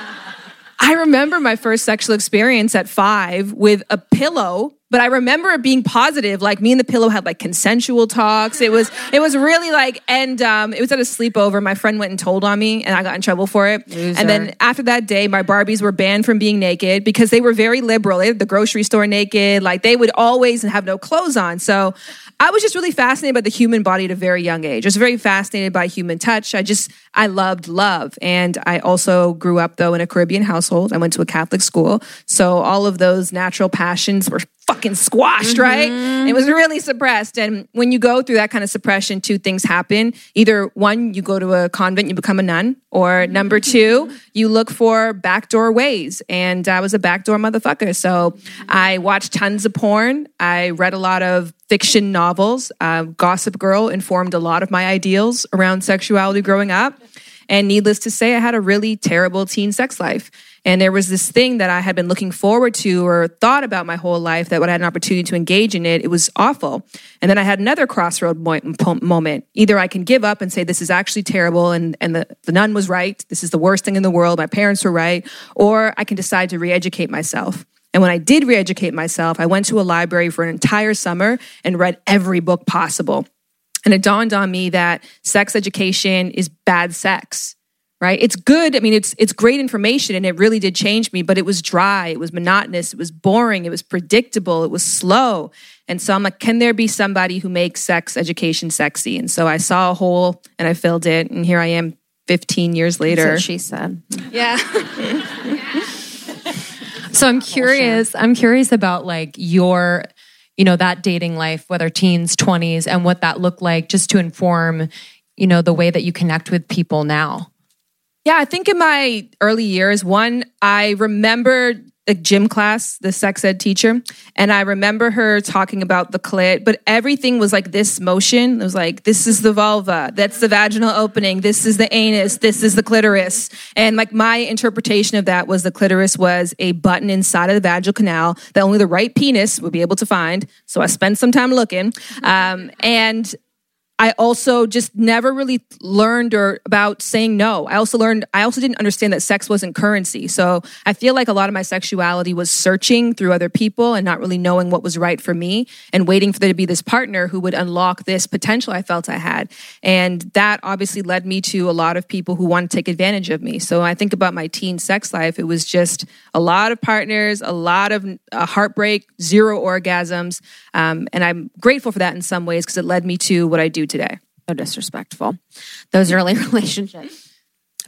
I remember my first sexual experience at five with a pillow, but I remember it being positive. Like me and the pillow had like consensual talks. It was it was really like, and um, it was at a sleepover. My friend went and told on me, and I got in trouble for it. And then after that day, my Barbies were banned from being naked because they were very liberal. They had the grocery store naked. Like they would always have no clothes on. So I was just really fascinated by the human body at a very young age. I was very fascinated by human touch. I just, I loved love. And I also grew up, though, in a Caribbean household. I went to a Catholic school. So all of those natural passions were fucking squashed, right? It was really suppressed. And when you go through that kind of suppression, two things happen. Either one, you go to a convent, you become a nun, or number two, you look for backdoor ways. And I was a backdoor motherfucker. So I watched tons of porn. I read a lot of fiction novels. Uh, Gossip Girl informed a lot of my ideals around sexuality growing up. And needless to say, I had a really terrible teen sex life. And there was this thing that I had been looking forward to or thought about my whole life that when I had an opportunity to engage in it, it was awful. And then I had another crossroad moment. Either I can give up and say, this is actually terrible and, and the, the nun was right. This is the worst thing in the world. My parents were right. Or I can decide to re educate myself. And when I did re educate myself, I went to a library for an entire summer and read every book possible. And it dawned on me that sex education is bad sex right? It's good. I mean it's it's great information and it really did change me but it was dry. It was monotonous. It was boring. It was predictable. It was slow. And so i'm like can there be somebody who makes sex education sexy? And so i saw a hole and i filled it. And here i am 15 years later what she said. yeah. So I'm curious. I'm curious about like your, you know, that dating life, whether teens, 20s, and what that looked like just to inform, you know, the way that you connect with people now. Yeah, I think in my early years, one, I remember a gym class, the sex ed teacher, and I remember her talking about the clit, but everything was like this motion. It was like, this is the vulva, that's the vaginal opening, this is the anus, this is the clitoris. And like my interpretation of that was the clitoris was a button inside of the vaginal canal that only the right penis would be able to find. So I spent some time looking. Um, and I also just never really learned or about saying no. I also learned, I also didn't understand that sex wasn't currency. So I feel like a lot of my sexuality was searching through other people and not really knowing what was right for me and waiting for there to be this partner who would unlock this potential I felt I had. And that obviously led me to a lot of people who want to take advantage of me. So I think about my teen sex life, it was just a lot of partners, a lot of uh, heartbreak, zero orgasms. Um, and I'm grateful for that in some ways because it led me to what I do today. So disrespectful. Those early relationships.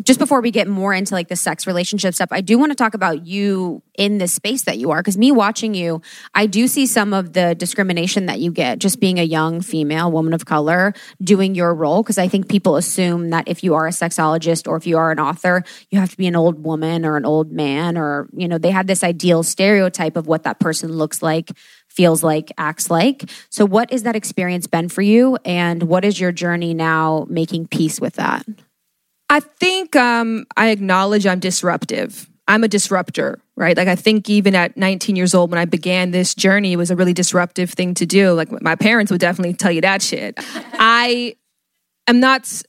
Just before we get more into like the sex relationship stuff, I do want to talk about you in this space that you are. Because me watching you, I do see some of the discrimination that you get just being a young female woman of color doing your role. Because I think people assume that if you are a sexologist or if you are an author, you have to be an old woman or an old man, or, you know, they have this ideal stereotype of what that person looks like feels like, acts like. So, what is that experience been for you? And what is your journey now making peace with that? I think um, I acknowledge I'm disruptive. I'm a disruptor, right? Like I think even at 19 years old when I began this journey, it was a really disruptive thing to do. Like my parents would definitely tell you that shit. I am not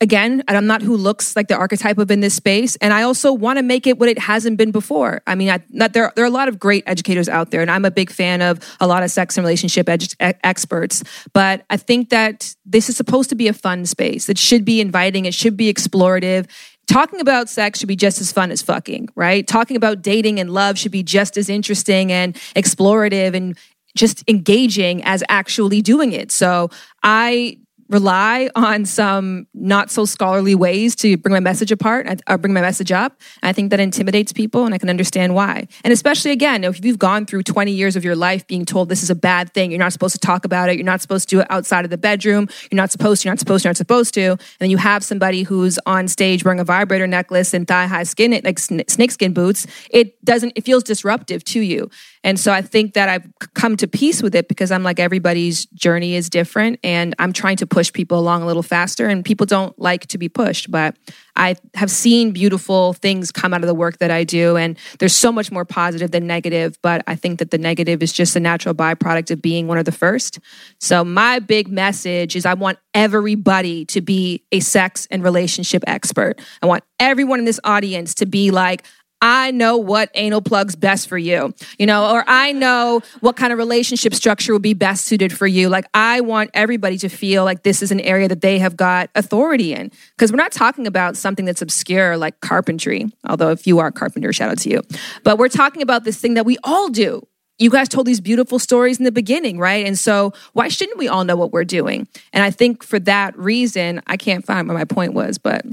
again, I'm not who looks like the archetype of in this space, and I also want to make it what it hasn't been before. I mean, I, not, there there are a lot of great educators out there, and I'm a big fan of a lot of sex and relationship edu- experts. But I think that this is supposed to be a fun space. It should be inviting. It should be explorative. Talking about sex should be just as fun as fucking, right? Talking about dating and love should be just as interesting and explorative and just engaging as actually doing it. So I rely on some not so scholarly ways to bring my message apart or uh, bring my message up. I think that intimidates people and I can understand why. And especially again, if you've gone through 20 years of your life being told this is a bad thing, you're not supposed to talk about it, you're not supposed to do it outside of the bedroom, you're not supposed to, you're not supposed to, you're not supposed to. And then you have somebody who's on stage wearing a vibrator necklace and thigh high skin, like snakeskin boots, it doesn't, it feels disruptive to you. And so I think that I've come to peace with it because I'm like, everybody's journey is different and I'm trying to push people along a little faster. And people don't like to be pushed, but I have seen beautiful things come out of the work that I do. And there's so much more positive than negative, but I think that the negative is just a natural byproduct of being one of the first. So my big message is I want everybody to be a sex and relationship expert. I want everyone in this audience to be like, I know what anal plug's best for you, you know, or I know what kind of relationship structure will be best suited for you. Like, I want everybody to feel like this is an area that they have got authority in. Because we're not talking about something that's obscure like carpentry, although if you are a carpenter, shout out to you. But we're talking about this thing that we all do. You guys told these beautiful stories in the beginning, right? And so, why shouldn't we all know what we're doing? And I think for that reason, I can't find what my point was, but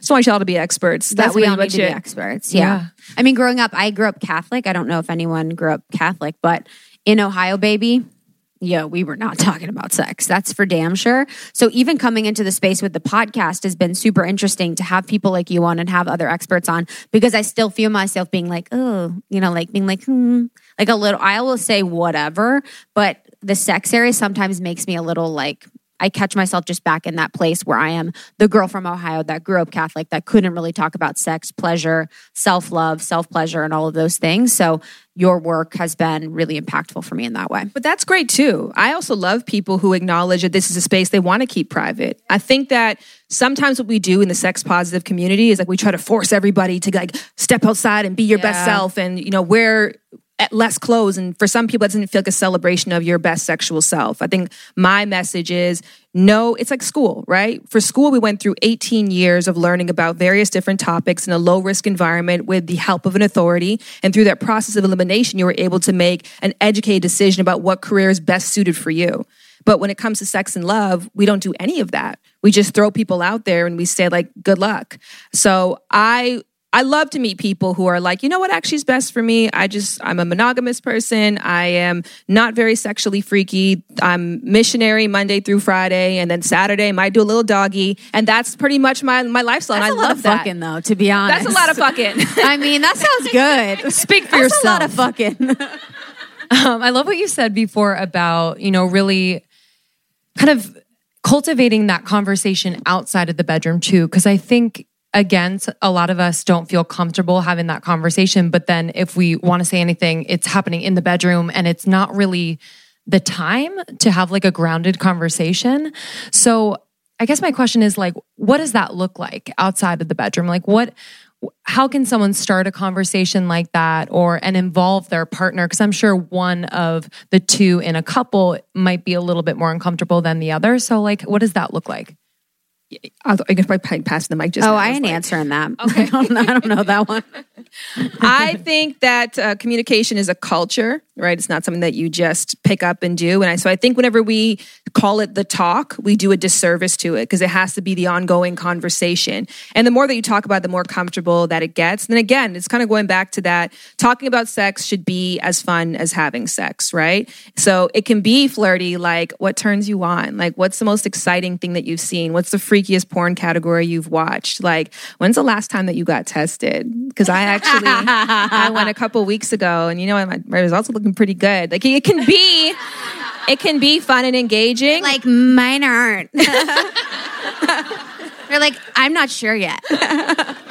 just want y'all to be experts. That's that we all need to be experts. Yeah. yeah. I mean, growing up, I grew up Catholic. I don't know if anyone grew up Catholic, but in Ohio, baby, yeah, we were not talking about sex. That's for damn sure. So even coming into the space with the podcast has been super interesting to have people like you on and have other experts on because I still feel myself being like, oh, you know, like being like, hmm, like a little, I will say whatever, but the sex area sometimes makes me a little like I catch myself just back in that place where I am the girl from Ohio that grew up Catholic that couldn't really talk about sex, pleasure, self love, self pleasure, and all of those things. So your work has been really impactful for me in that way. But that's great too. I also love people who acknowledge that this is a space they want to keep private. I think that sometimes what we do in the sex positive community is like we try to force everybody to like step outside and be your yeah. best self and you know wear less clothes. And for some people, it doesn't feel like a celebration of your best sexual self. I think my message is no, it's like school, right? For school, we went through 18 years of learning about various different topics in a low risk environment with the help of an authority. And through that process of elimination, you were able to make an educated decision about what career is best suited for you. But when it comes to sex and love, we don't do any of that. We just throw people out there and we say, like, good luck. So I I love to meet people who are like, you know what actually is best for me? I just, I'm a monogamous person. I am not very sexually freaky. I'm missionary Monday through Friday, and then Saturday might do a little doggy, and that's pretty much my my lifestyle. That's I lot love of that. fucking, though. To be honest, That's a lot of fucking. I mean, that sounds good. Speak for That's yourself. a lot of fucking. Um, I love what you said before about, you know, really kind of cultivating that conversation outside of the bedroom too. Cause I think, again, a lot of us don't feel comfortable having that conversation. But then if we want to say anything, it's happening in the bedroom and it's not really the time to have like a grounded conversation. So I guess my question is like, what does that look like outside of the bedroom? Like, what, how can someone start a conversation like that or and involve their partner because i'm sure one of the two in a couple might be a little bit more uncomfortable than the other so like what does that look like I thought I could probably pass the mic just. Oh, now. I was ain't like- answering that. Okay. I, don't, know- I don't know that one. I think that uh, communication is a culture, right? It's not something that you just pick up and do. And I, so I think whenever we call it the talk, we do a disservice to it because it has to be the ongoing conversation. And the more that you talk about, it, the more comfortable that it gets. And then again, it's kind of going back to that talking about sex should be as fun as having sex, right? So it can be flirty, like what turns you on? Like what's the most exciting thing that you've seen? What's the freakiest porn category you've watched? Like when's the last time that you got tested? Because I actually I went a couple weeks ago, and you know my, my results are looking pretty good. Like it can be, it can be fun and engaging. Like mine aren't. They're like, I'm not sure yet.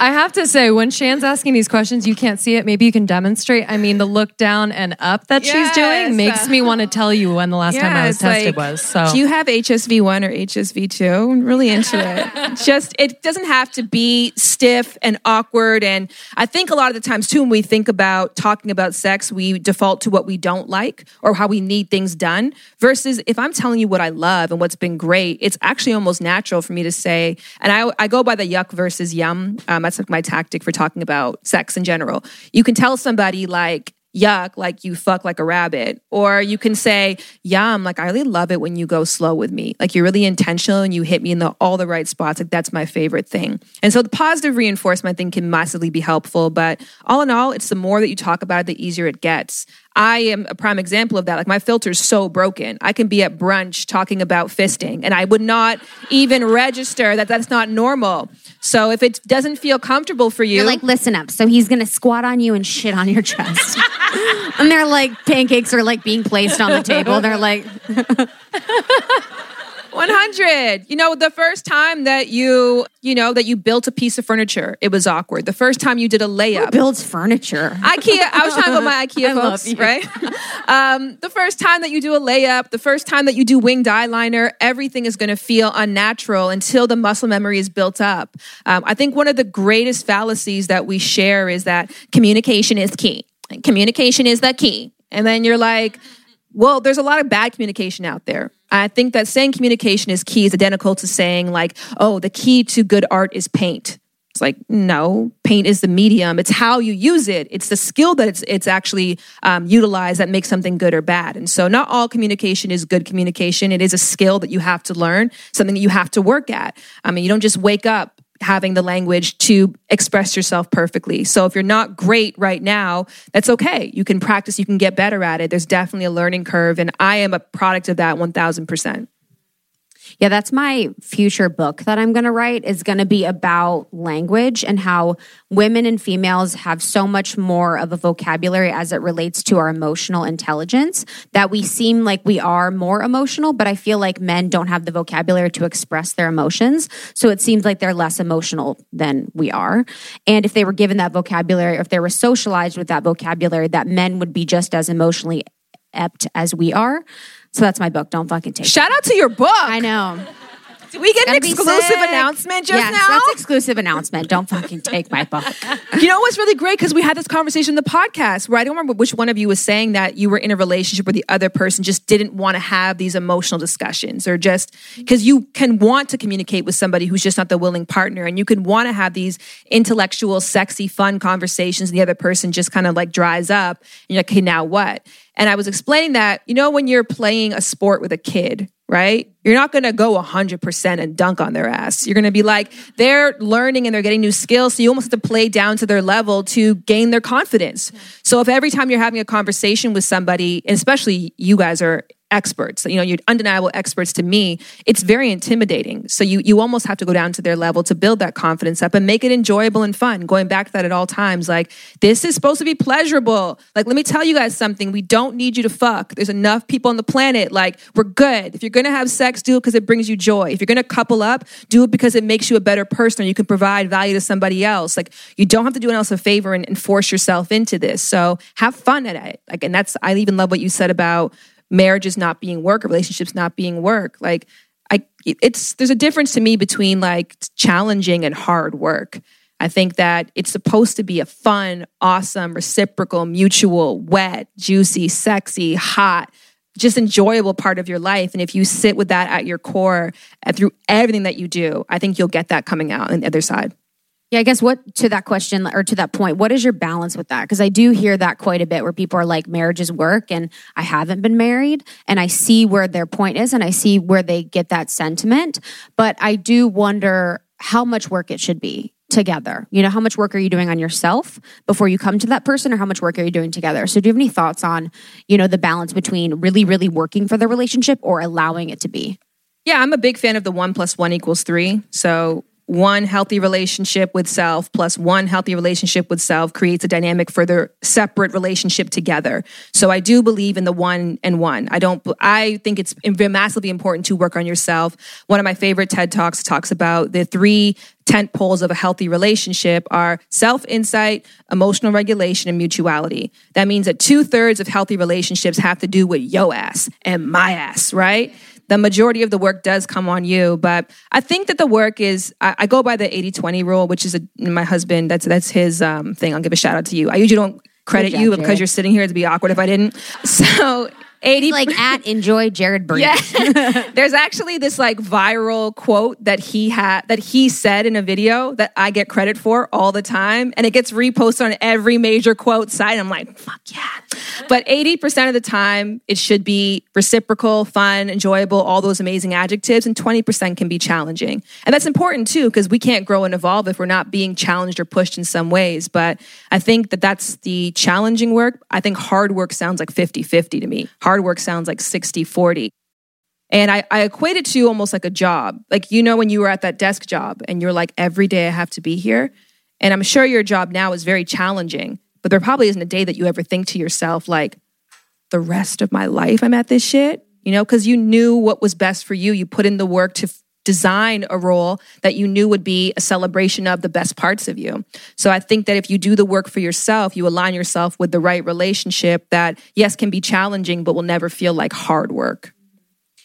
i have to say when shan's asking these questions you can't see it maybe you can demonstrate i mean the look down and up that she's Yes. doing makes me want to tell you when the last time i was tested like, was so do you have HSV one or HSV two? I'm really into it. Just it doesn't have to be stiff and awkward. And I think a lot of the times too, when we think about talking about sex, we default to what we don't like or how we need things done. Versus if I'm telling you what I love and what's been great, it's actually almost natural for me to say. And I I go by the yuck versus yum. Um, that's like my tactic for talking about sex in general. You can tell somebody like yuck, like you fuck like a rabbit. Or you can say, yum, like I really love it when you go slow with me. Like you're really intentional and you hit me in the all the right spots. Like that's my favorite thing. And so the positive reinforcement I think can massively be helpful. But all in all, it's the more that you talk about it, the easier it gets. I am a prime example of that. Like my filter's so broken. I can be at brunch talking about fisting and I would not even register that that's not normal. So if it doesn't feel comfortable for you, You're like, listen up. So he's gonna squat on you and shit on your chest. and they're like, pancakes are like being placed on the table. They're like, 100 you know the first time that you you know that you built a piece of furniture it was awkward. The first time you did a layup. Builds furniture. ikea. I was talking about my ikea I folks right? Um, the first time that you do a layup the first time that you do winged eyeliner everything is going to feel unnatural until the muscle memory is built up. Um, i think one of the greatest fallacies that we share is that communication is key. Communication is the key. And then you're like well, there's a lot of bad communication out there. I think that saying communication is key is identical to saying, like, oh, the key to good art is paint. It's like, no, paint is the medium. It's how you use it. It's the skill that it's, it's actually um, utilized that makes something good or bad. And so, not all communication is good communication. It is a skill that you have to learn, something that you have to work at. I mean, you don't just wake up having the language to express yourself perfectly. So if you're not great right now, that's okay. You can practice, you can get better at it. There's definitely a learning curve. And I am a product of that 1000%. Yeah, that's my future book that I'm going to write is going to be about language and how women and females have so much more of a vocabulary as it relates to our emotional intelligence that we seem like we are more emotional, but I feel like men don't have the vocabulary to express their emotions. So it seems like they're less emotional than we are. And if they were given that vocabulary, if they were socialized with that vocabulary, that men would be just as emotionally ept as we are. So that's my book. Don't fucking take it. Shout out to your book. I know. Did we get an exclusive announcement just yes, now? that's exclusive announcement. Don't fucking take my book. You know what's really great? Because we had this conversation in the podcast where I don't remember which one of you was saying that you were in a relationship where the other person just didn't want to have these emotional discussions or just because you can want to communicate with somebody who's just not the willing partner and you can want to have these intellectual, sexy, fun conversations and the other person just kind of like dries up and you're like, okay, now what? And I was explaining that, you know, when you're playing a sport with a kid, right? You're not going to go 100% and dunk on their ass. You're going to be like, they're learning and they're getting new skills. So you almost have to play down to their level to gain their confidence. So if every time you're having a conversation with somebody, and especially you guys are experts you know you're undeniable experts to me it's very intimidating. So you you almost have to go down to their level to build that confidence up and make it enjoyable and fun going back to that at all times like this is supposed to be pleasurable. Like let me tell you guys something we don't need you to fuck. There's enough people on the planet like we're good. If you're gonna have sex do it because it brings you joy. If you're gonna couple up do it because it makes you a better person you can provide value to somebody else. Like you don't have to do anyone else a favor and, and force yourself into this. So have fun at it. Like and that's i even love what you said about marriage is not being work or relationships not being work. Like i it's there's a difference to me between like challenging and hard work. I think that it's supposed to be a fun awesome reciprocal mutual wet juicy sexy hot just enjoyable part of your life. And if you sit with that at your core and through everything that you do i think you'll get that coming out on the other side Yeah, I guess what to that question or to that point, what is your balance with that? Because I do hear that quite a bit where people are like, marriage is work and I haven't been married. And I see where their point is and I see where they get that sentiment. But I do wonder how much work it should be together. You know, how much work are you doing on yourself before you come to that person or how much work are you doing together? So do you have any thoughts on, you know, the balance between really, really working for the relationship or allowing it to be? Yeah, I'm a big fan of the one plus one equals three. So one healthy relationship with self plus one healthy relationship with self creates a dynamic for their separate relationship together. So I do believe in the one and one. I don't, I think it's massively important to work on yourself. One of my favorite TED Talks talks about the three tent poles of a healthy relationship are self insight, emotional regulation, and mutuality. That means that two thirds of healthy relationships have to do with yo ass and my ass, right? The majority of the work does come on you but i think that the work is i, I go by the 80-20 rule which is a, my husband that's that's his um, thing. I'll give a shout out to you. I usually don't credit job, you because Jared. you're sitting here it'd be awkward if i didn't. So 80 Like at enjoy Jared Breen. yeah. There's actually this like viral quote that he had that he said in a video that I get credit for all the time. And it gets reposted on every major quote site. I'm like, fuck yeah. But 80% of the time, it should be reciprocal, fun, enjoyable, all those amazing adjectives. And 20% can be challenging. And that's important too, because we can't grow and evolve if we're not being challenged or pushed in some ways. But I think that that's the challenging work. I think hard work sounds like 50 50 to me. Hard work sounds like 60 40. And I, I equate it to almost like a job. Like, you know, when you were at that desk job and you're like, every day I have to be here. And I'm sure your job now is very challenging, but there probably isn't a day that you ever think to yourself, like, the rest of my life I'm at this shit, you know, because you knew what was best for you. You put in the work to design a role that you knew would be a celebration of the best parts of you. So I think that if you do the work for yourself, you align yourself with the right relationship that, yes, can be challenging, but will never feel like hard work.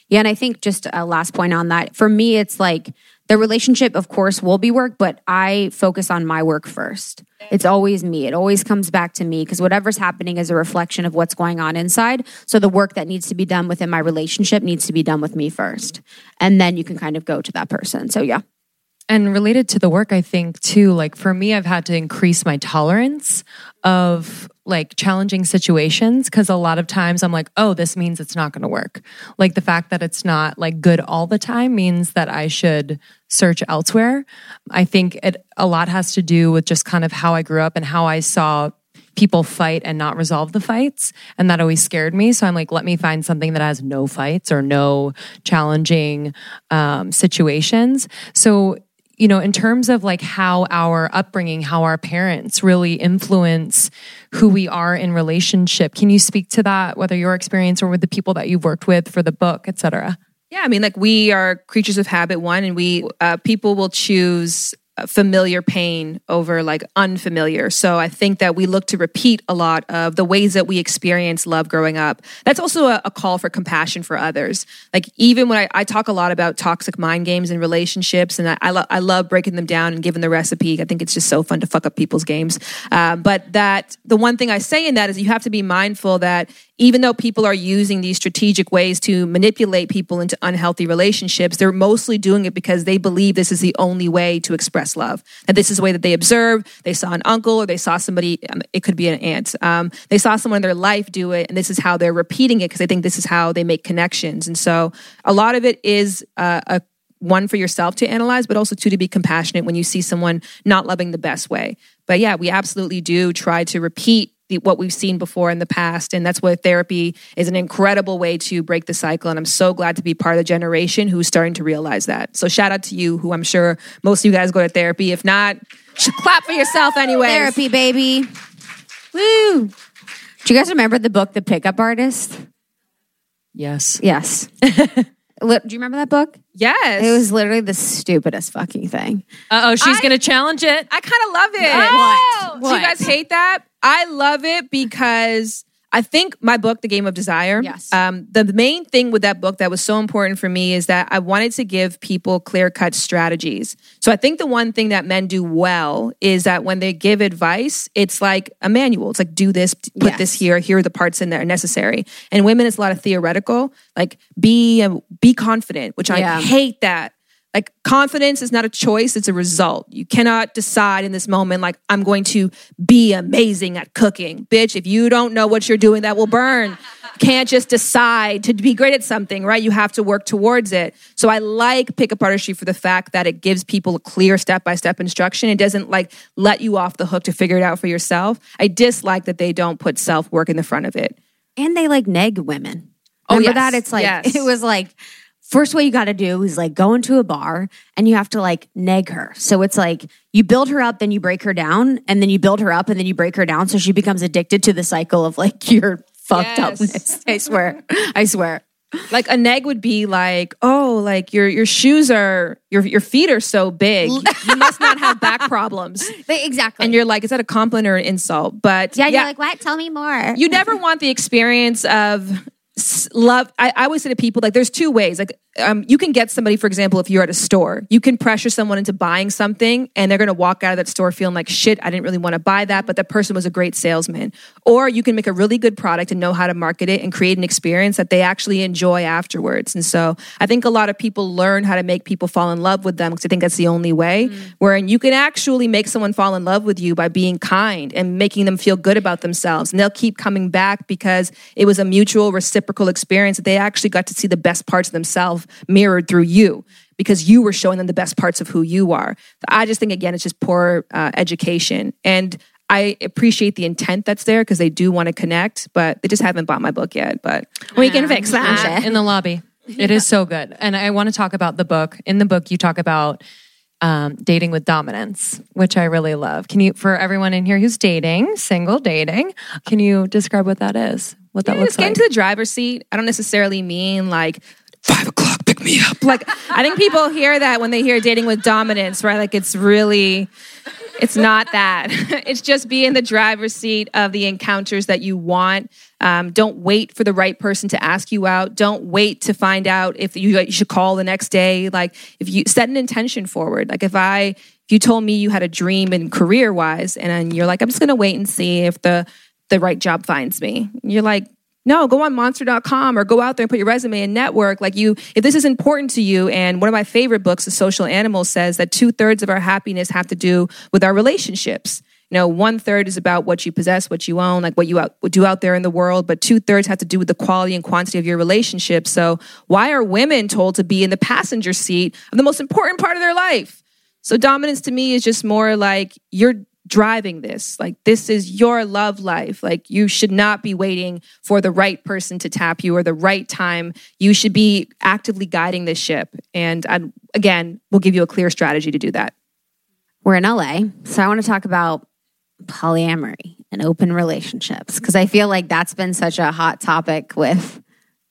Yeah, and I think just a last point on that. For me, it's like the relationship, of course, will be work, but I focus on my work first. It's always me. It always comes back to me because whatever's happening is a reflection of what's going on inside. So the work that needs to be done within my relationship needs to be done with me first. And then you can kind of go to that person. So yeah. And related to the work, I think too, like for me, I've had to increase my tolerance of like challenging situations because a lot of times I'm like, oh, this means it's not going to work. Like the fact that it's not like good all the time means that I should search elsewhere. I think it a lot has to do with just kind of how I grew up and how I saw people fight and not resolve the fights. And that always scared me. So I'm like, let me find something that has no fights or no challenging um, situations. So you know, in terms of like how our upbringing, how our parents really influence who we are in relationship, can you speak to that, whether your experience or with the people that you've worked with for the book, et cetera? Yeah, I mean, like we are creatures of habit, one, and we uh, people will choose familiar pain over like unfamiliar. So I think that we look to repeat a lot of the ways that we experience love growing up. That's also a, a call for compassion for others. Like even when I, I talk a lot about toxic mind games and relationships, and I, I, lo- I love breaking them down and giving the recipe. I think it's just so fun to fuck up people's games. Uh, but that the one thing I say in that is you have to be mindful that even though people are using these strategic ways to manipulate people into unhealthy relationships, they're mostly doing it because they believe this is the only way to express love. That this is the way that they observed, they saw an uncle or they saw somebody, um, it could be an aunt, um, they saw someone in their life do it, and this is how they're repeating it because they think this is how they make connections. And so a lot of it is uh, a one for yourself to analyze, but also two to be compassionate when you see someone not loving the best way. But yeah, we absolutely do try to repeat the, what we've seen before in the past. And that's why therapy is an incredible way to break the cycle. And I'm so glad to be part of the generation who's starting to realize that. So shout out to you, who I'm sure most of you guys go to therapy. If not, clap for yourself anyway. Therapy, baby. Woo. Do you guys remember the book, The Pickup Artist? Yes. Yes. Li- Do you remember that book? Yes. It was literally the stupidest fucking thing. Uh oh, she's I- going to challenge it. I kind of love it. What? So you guys hate that? I love it because I think my book, The Game of Desire. Yes. Um, the main thing with that book that was so important for me is that I wanted to give people clear cut strategies. So I think the one thing that men do well is that when they give advice, it's like a manual. It's like do this, put Yes. this here. Here are the parts in there necessary. And women, it's a lot of theoretical. Like be um, be confident, which I Yeah. hate that. Like confidence is not a choice, it's a result. You cannot decide in this moment, like, I'm going to be amazing at cooking. Bitch, if you don't know what you're doing, that will burn. You can't just decide to be great at something, right? You have to work towards it. So I like pickup artistry for the fact that it gives people a clear step by step instruction. It doesn't like let you off the hook to figure it out for yourself. I dislike that they don't put self work in the front of it. And they like neg women. Oh, yes. that? It's like, Yes. it was like, first what you got to do is like go into a bar and you have to like neg her. So it's like you build her up, then you break her down, and then you build her up, and then you break her down. So she becomes addicted to the cycle of like your fucked Yes. upness. I swear. I swear. Like a neg would be like, oh, like your your shoes are your your feet are so big, you must not have back problems. Exactly. And you're like, is that a compliment or an insult? But yeah, you're like, what? Tell me more. you never want the experience of love. I, I always say to people, like, there's two ways. Like, um, you can get somebody, for example, if you're at a store, you can pressure someone into buying something and they're going to walk out of that store feeling like, shit, I didn't really want to buy that, but that person was a great salesman. Or you can make a really good product and know how to market it and create an experience that they actually enjoy afterwards. And so I think a lot of people learn how to make people fall in love with them because I think that's the only way. Wherein you can actually make someone fall in love with you by being kind and making them feel good about themselves. And they'll keep coming back because it was a mutual reciprocal experience that they actually got to see the best parts of themselves mirrored through you because you were showing them the best parts of who you are. I just think, again, it's just poor uh, education. And I appreciate the intent that's there because they do want to connect, but they just haven't bought my book yet. But we can fix that. in the lobby. It is so good. And I want to talk about the book. In the book, you talk about um, dating with dominance, which I really love. Can you, for everyone in here who's dating, single dating, can you describe what that is? What that Yeah, looks just get like? into the driver's seat. I don't necessarily mean like five o'clock, pick me up. Like I think people hear that when they hear dating with dominance, right? Like it's really, it's not that. it's just be in the driver's seat of the encounters that you want. Um, don't wait for the right person to ask you out. Don't wait to find out if you, you should call the next day. Like if you set an intention forward. Like if I, if you told me you had a dream in career wise, and then you're like, I'm just gonna wait and see if the the right job finds me. You're like, no, go on monster.com or go out there and put your resume and network. Like you, if this is important to you, and one of my favorite books, The Social Animal, says that two thirds of our happiness have to do with our relationships. You know, one third is about what you possess, what you own, like what you out, do out there in the world, but two thirds have to do with the quality and quantity of your relationship. So, why are women told to be in the passenger seat of the most important part of their life? So dominance to me is just more like you're driving this. Like this is your love life. Like you should not be waiting for the right person to tap you or the right time. You should be actively guiding this ship. And I, again, we'll give you a clear strategy to do that. We're in LA, so I want to talk about polyamory and open relationships because I feel like that's been such a hot topic with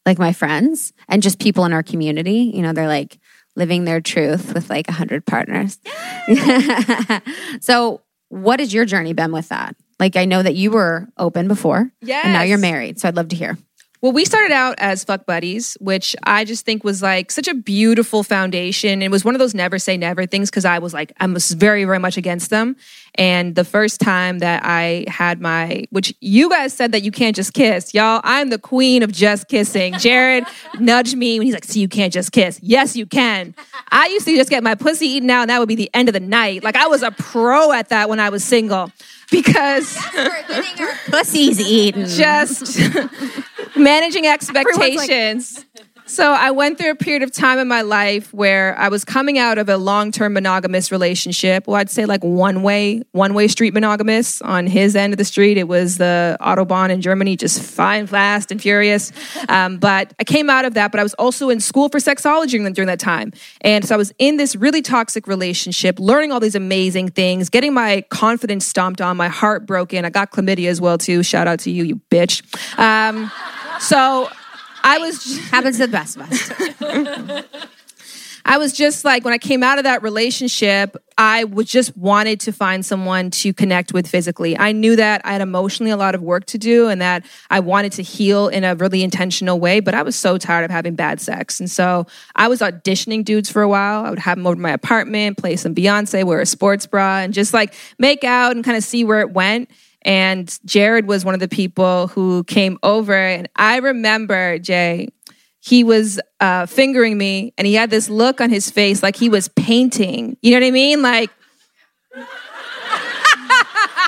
like my friends and just people in our community. You know, they're like living their truth with like a hundred partners. so, what has your journey been with that? Like, I know that you were open before, and now you're married. So, I'd love to hear. Well, we started out as fuck buddies, which I just think was like such a beautiful foundation. It was one of those never say never things because I was like, I was very, very much against them. And the first time that I had my, which you guys said that you can't just kiss, y'all, I'm the queen of just kissing. Jared nudged me when he's like, see, you can't just kiss. Yes, you can. I used to just get my pussy eaten out and that would be the end of the night. Like I was a pro at that when I was single because Pussy's eaten. just managing expectations. So I went through a period of time in my life where I was coming out of a long-term monogamous relationship. Well, I'd say like one-way, one-way street monogamous. On his end of the street, it was the autobahn in Germany, just fine, fast, and furious. Um, but I came out of that. But I was also in school for sexology during, that time, and so I was in this really toxic relationship, learning all these amazing things, getting my confidence stomped on, my heart broken. I got chlamydia as well too. Shout out to you, you bitch. Um, so I was. Happens to the best of us. I was just like, when I came out of that relationship, I was just wanted to find someone to connect with physically. I knew that I had emotionally a lot of work to do and that I wanted to heal in a really intentional way, but I was so tired of having bad sex. And so I was auditioning dudes for a while. I would have them over to my apartment, play some Beyonce, wear a sports bra, and just like make out and kind of see where it went. And Jared was one of the people who came over. And I remember, Jay, he was uh, fingering me and he had this look on his face like he was painting. You know what I mean? Like,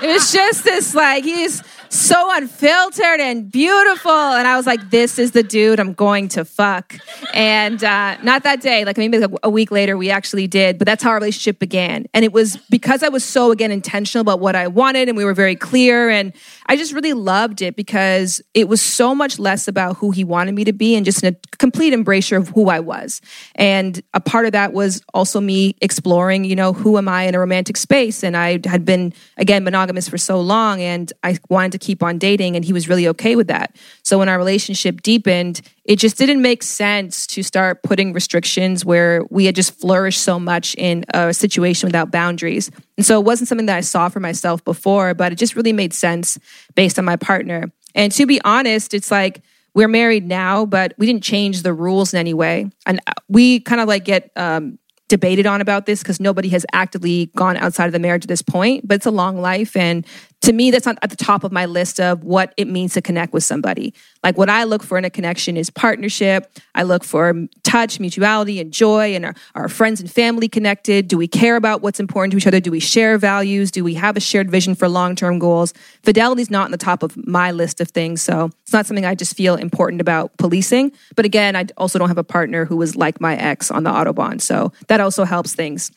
it was just this, like, he's so unfiltered and beautiful. And I was like, this is the dude I'm going to fuck. And uh, not that day, like maybe like a week later, we actually did, but that's how our relationship began. And it was because I was so, again, intentional about what I wanted and we were very clear. And I just really loved it because it was so much less about who he wanted me to be and just a complete embrasure of who I was. And a part of that was also me exploring, you know, who am I in a romantic space? And I had been, again, monogamous for so long and I wanted to keep on dating and he was really okay with that. So when our relationship deepened, it just didn't make sense to start putting restrictions where we had just flourished so much in a situation without boundaries. And so it wasn't something that I saw for myself before, but it just really made sense based on my partner. And to be honest, it's like we're married now, but we didn't change the rules in any way. And we kind of like get um, debated on about this because nobody has actively gone outside of the marriage at this point, but it's a long life. And to me, that's not at the top of my list of what it means to connect with somebody. Like what I look for in a connection is partnership. I look for touch, mutuality, and joy, and are our friends and family connected? Do we care about what's important to each other? Do we share values? Do we have a shared vision for long term goals? Fidelity is not on the top of my list of things. So it's not something I just feel important about policing. But again, I also don't have a partner who was like my ex on the Autobahn. So that also helps things.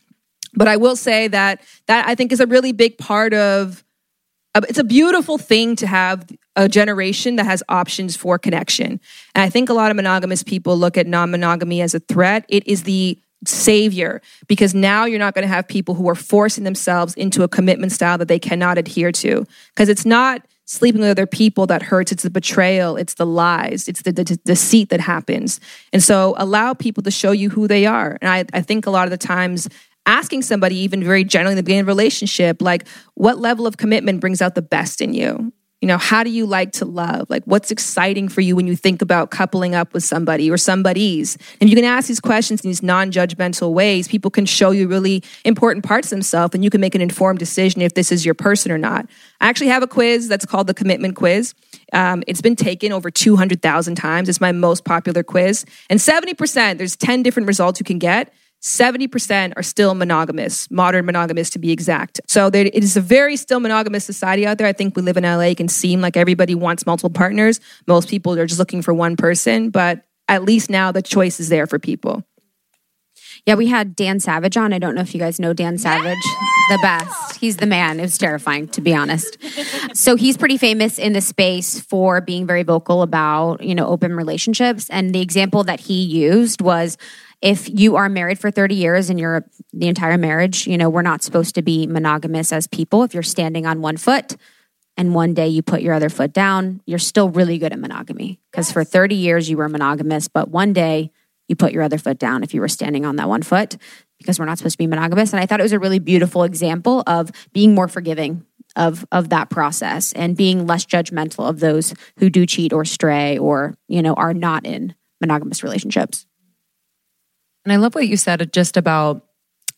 But I will say that that I think is a really big part of Uh, it's a beautiful thing to have a generation that has options for connection. And I think a lot of monogamous people look at non monogamy as a threat. It is the savior because now you're not going to have people who are forcing themselves into a commitment style that they cannot adhere to. Because it's not sleeping with other people that hurts, it's the betrayal, it's the lies, it's the, the, the deceit that happens. And so allow people to show you who they are. And I, I think a lot of the times asking somebody even very generally in the beginning of a relationship like what level of commitment brings out the best in you? You know how do you like to love? Like what's exciting for you when you think about coupling up with somebody or somebody's? And you can ask these questions in these non-judgmental ways. People can show you really important parts of themselves and you can make an informed decision if this is your person or not. I actually have a quiz that's called the commitment quiz. Um, it's been taken over 200000 times. It's my most popular quiz. And 70% there's 10 different results you can get 70% are still monogamous, modern monogamous to be exact. So there, it is a very still monogamous society out there. I think we live in LA, it can seem like everybody wants multiple partners. Most people are just looking for one person, but at least now the choice is there for people. Yeah, we had Dan Savage on. I don't know if you guys know Dan Savage. The best. He's the man. It was terrifying, to be honest. So he's pretty famous in the space for being very vocal about, you know, open relationships. And the example that he used was if you are married for 30 years and you're the entire marriage, you know, we're not supposed to be monogamous as people. If you're standing on one foot and one day you put your other foot down, you're still really good at monogamy because yes. for 30 years you were monogamous, but one day you put your other foot down if you were standing on that one foot because we're not supposed to be monogamous. And I thought it was a really beautiful example of being more forgiving of of that process and being less judgmental of those who do cheat or stray or you know are not in monogamous relationships And I love what you said just about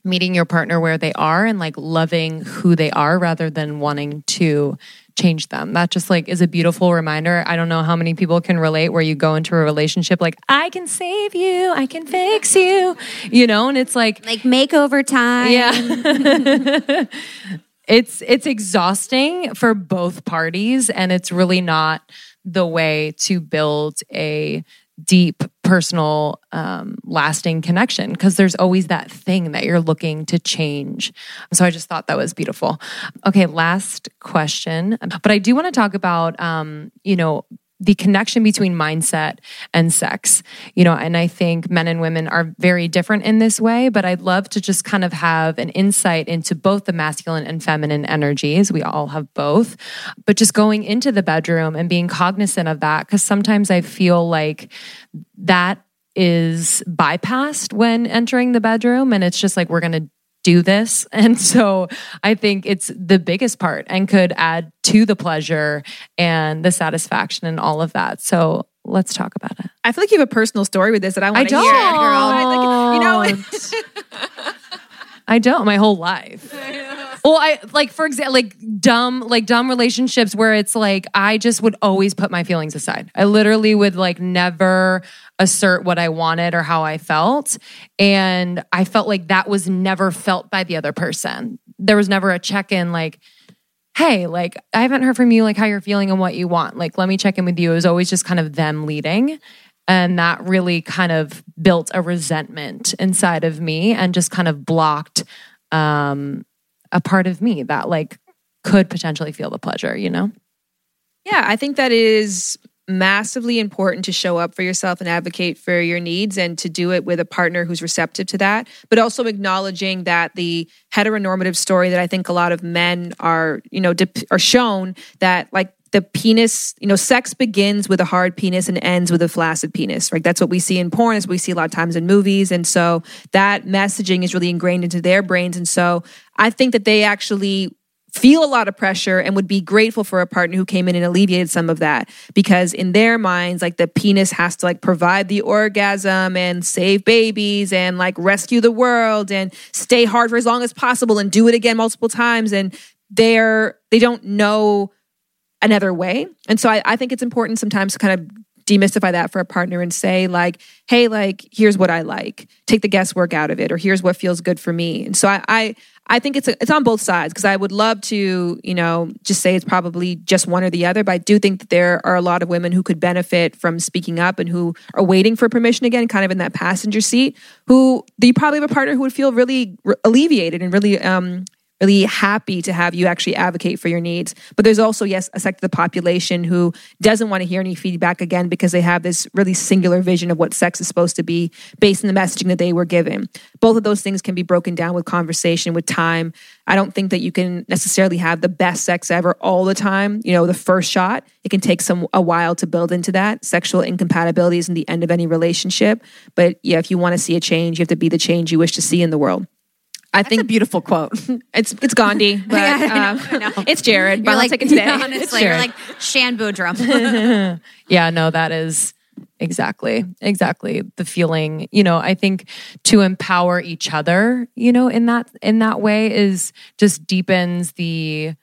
meeting your partner where they are and like loving who they are rather than wanting to change them. That just like is a beautiful reminder. I don't know how many people can relate where you go into a relationship like I can save you, I can fix you, you know, and it's like like makeover time yeah. it's it's exhausting for both parties and it's really not the way to build a deep personal um, lasting connection because there's always that thing that you're looking to change. So i just thought that was beautiful. Okay last question. But i do want to talk about um, you know the connection between mindset and sex you know and i think men and women are very different in this way but i'd love to just kind of have an insight into both the masculine and feminine energies. We all have both but just going into the bedroom and being cognizant of that because sometimes i feel like that is bypassed when entering the bedroom and it's just like we're going to do this. And so I think it's the biggest part and could add to the pleasure and the satisfaction and all of that. So let's talk about it. I feel like you have a personal story with this that I want to don't. hear, girl. I think, you know, I don't my whole life. Well, I like for example, like dumb, like dumb relationships where it's like I just would always put my feelings aside. I literally would like never assert what I wanted or how I felt, and I felt like that was never felt by the other person. There was never a check in, like, "Hey, like I haven't heard from you, like how you're feeling and what you want. Like, let me check in with you." It was always just kind of them leading. And that really kind of built a resentment inside of me and just kind of blocked um, a part of me that like could potentially feel the pleasure, you know? Yeah, I think that is massively important to show up for yourself and advocate for your needs and to do it with a partner who's receptive to that, but also acknowledging that the heteronormative story that I think a lot of men are, you know, dep- are shown that like the penis, you know, sex begins with a hard penis and ends with a flaccid penis, right? That's what we see in porn, is we see a lot of times in movies. And so that messaging is really ingrained into their brains. And so I think that they actually feel a lot of pressure and would be grateful for a partner who came in and alleviated some of that because in their minds like the penis has to like provide the orgasm and save babies and like rescue the world and stay hard for as long as possible and do it again multiple times and they're they don't know another way. And so I, I think it's important sometimes to kind of demystify that for a partner and say like hey like here's what i like. Take the guesswork out of it or here's what feels good for me. And so i i, I think it's a, it's on both sides because i would love to you know just say it's probably just one or the other but i do think that there are a lot of women who could benefit from speaking up and who are waiting for permission again kind of in that passenger seat who you probably have a partner who would feel really re- alleviated and really um really happy to have you actually advocate for your needs. But there's also, yes, a sector of the population who doesn't want to hear any feedback again because they have this really singular vision of what sex is supposed to be based on the messaging that they were given. Both of those things can be broken down with conversation, with time. I don't think that you can necessarily have the best sex ever all the time. You know, the first shot, it can take some a while to build into that. Sexual incompatibility isn't the end of any relationship. But yeah, if you want to see a change, you have to be the change you wish to see in the world. I think a beautiful quote it's it's Gandhi, but Yeah, know, um, know. it's Jared. But I'll like take it today. honestly you're like shan boodram Yeah, no, that is exactly, exactly the feeling. You know, I think to empower each other, you know, in that in that way is just deepens the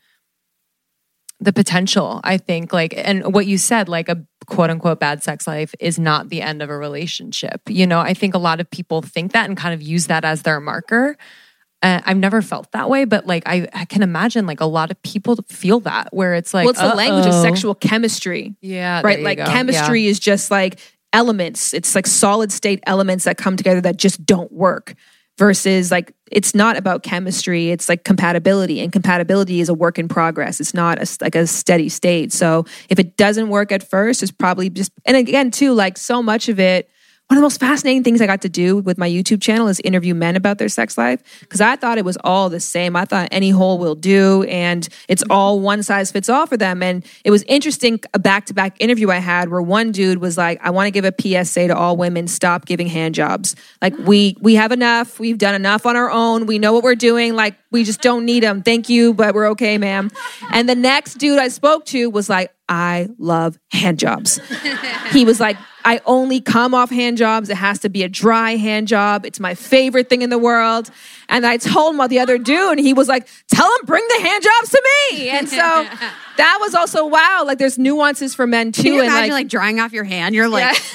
the potential, I think. Like and what you said, like a quote unquote bad sex life is not the end of a relationship. You know, I think a lot of people think that and kind of use that as their marker. Uh, I've never felt that way, but like I, I can imagine like a lot of people feel that where it's like, well, it's the language of sexual chemistry. Yeah, right. Like go. chemistry is just like elements. It's like solid state elements that come together that just don't work. Versus like it's not about chemistry. It's like compatibility, and compatibility is a work in progress. It's not a, like a steady state. So if it doesn't work at first, it's probably just and again too like so much of it one of the most fascinating things I got to do with my YouTube channel is interview men about their sex life because I thought it was all the same. I thought any hole will do and it's all one size fits all for them. And it was interesting a back to back interview I had where one dude was like, I want to give a PSA to all women, stop giving hand jobs. Like we we have enough. We've done enough on our own. We know what we're doing. Like we just don't need them. Thank you, but we're okay, ma'am. And the next dude I spoke to was like, I love hand jobs. he was like, I only come off hand jobs. It has to be a dry hand job. It's my favorite thing in the world. And I told him about the other dude, and he was like, Tell him, bring the hand jobs to me. And so that was also wow. Like there's nuances for men too. Can you imagine like, drying off your hand? You're like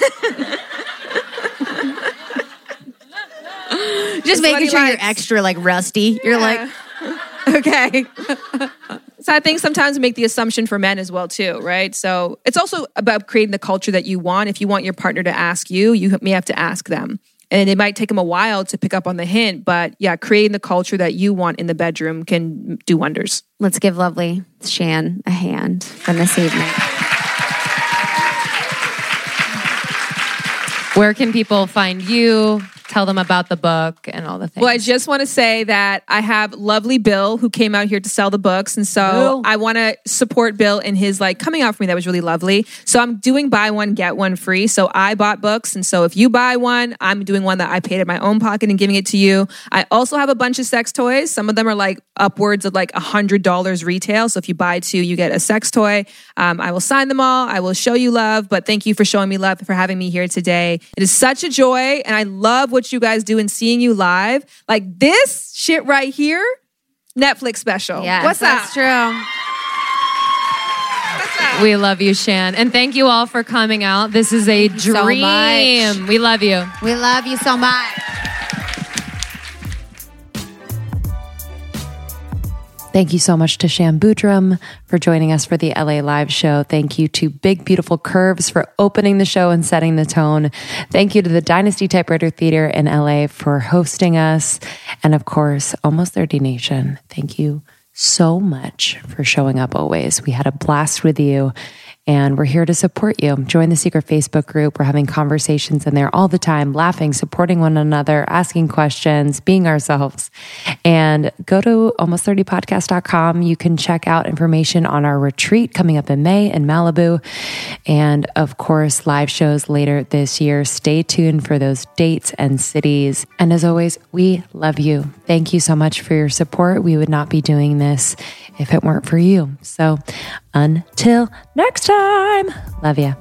just what making sure you're extra like rusty. You're like okay. So I think sometimes we make the assumption for men as well too, right? So it's also about creating the culture that you want. If you want your partner to ask you, you may have to ask them. And it might take them a while to pick up on the hint, but yeah, creating the culture that you want in the bedroom can do wonders. Let's give lovely Shan a hand from this evening. Where can people find you? Tell them about the book and all the things. Well, I just want to say that I have lovely Bill who came out here to sell the books. And so. I want to support Bill in his like coming out for me. That was really lovely. So I'm doing buy one, get one free. So I bought books. And so if you buy one, I'm doing one that I paid in my own pocket and giving it to you. I also have a bunch of sex toys. Some of them are like upwards of like a hundred dollars retail. So if you buy two, you get a sex toy. Um, I will sign them all. I will show you love, but thank you for showing me love for having me here today. It is such a joy. And I love what you guys do and seeing you live. Like this shit right here, Netflix special. Yeah, What's that's up? true. we love you, Shan. And thank you all for coming out. This is a so dream. much. we love you. We love you so much. Thank you so much to Shan Boodram for joining us for the LA Live show. Thank you to Big Beautiful Curves for opening the show and setting the tone. Thank you to the Dynasty Typewriter Theater in LA for hosting us. And of course, Almost 30 Nation. Thank you so much for showing up always. We had a blast with you. And we're here to support you. Join the secret Facebook group. We're having conversations in there all the time, laughing, supporting one another, asking questions, being ourselves. And go to almost30podcast.com. You can check out information on our retreat coming up in May in Malibu. And of course, live shows later this year. Stay tuned for those dates and cities. And as always, we love you. Thank you so much for your support. We would not be doing this if it weren't for you. So until next time, love you.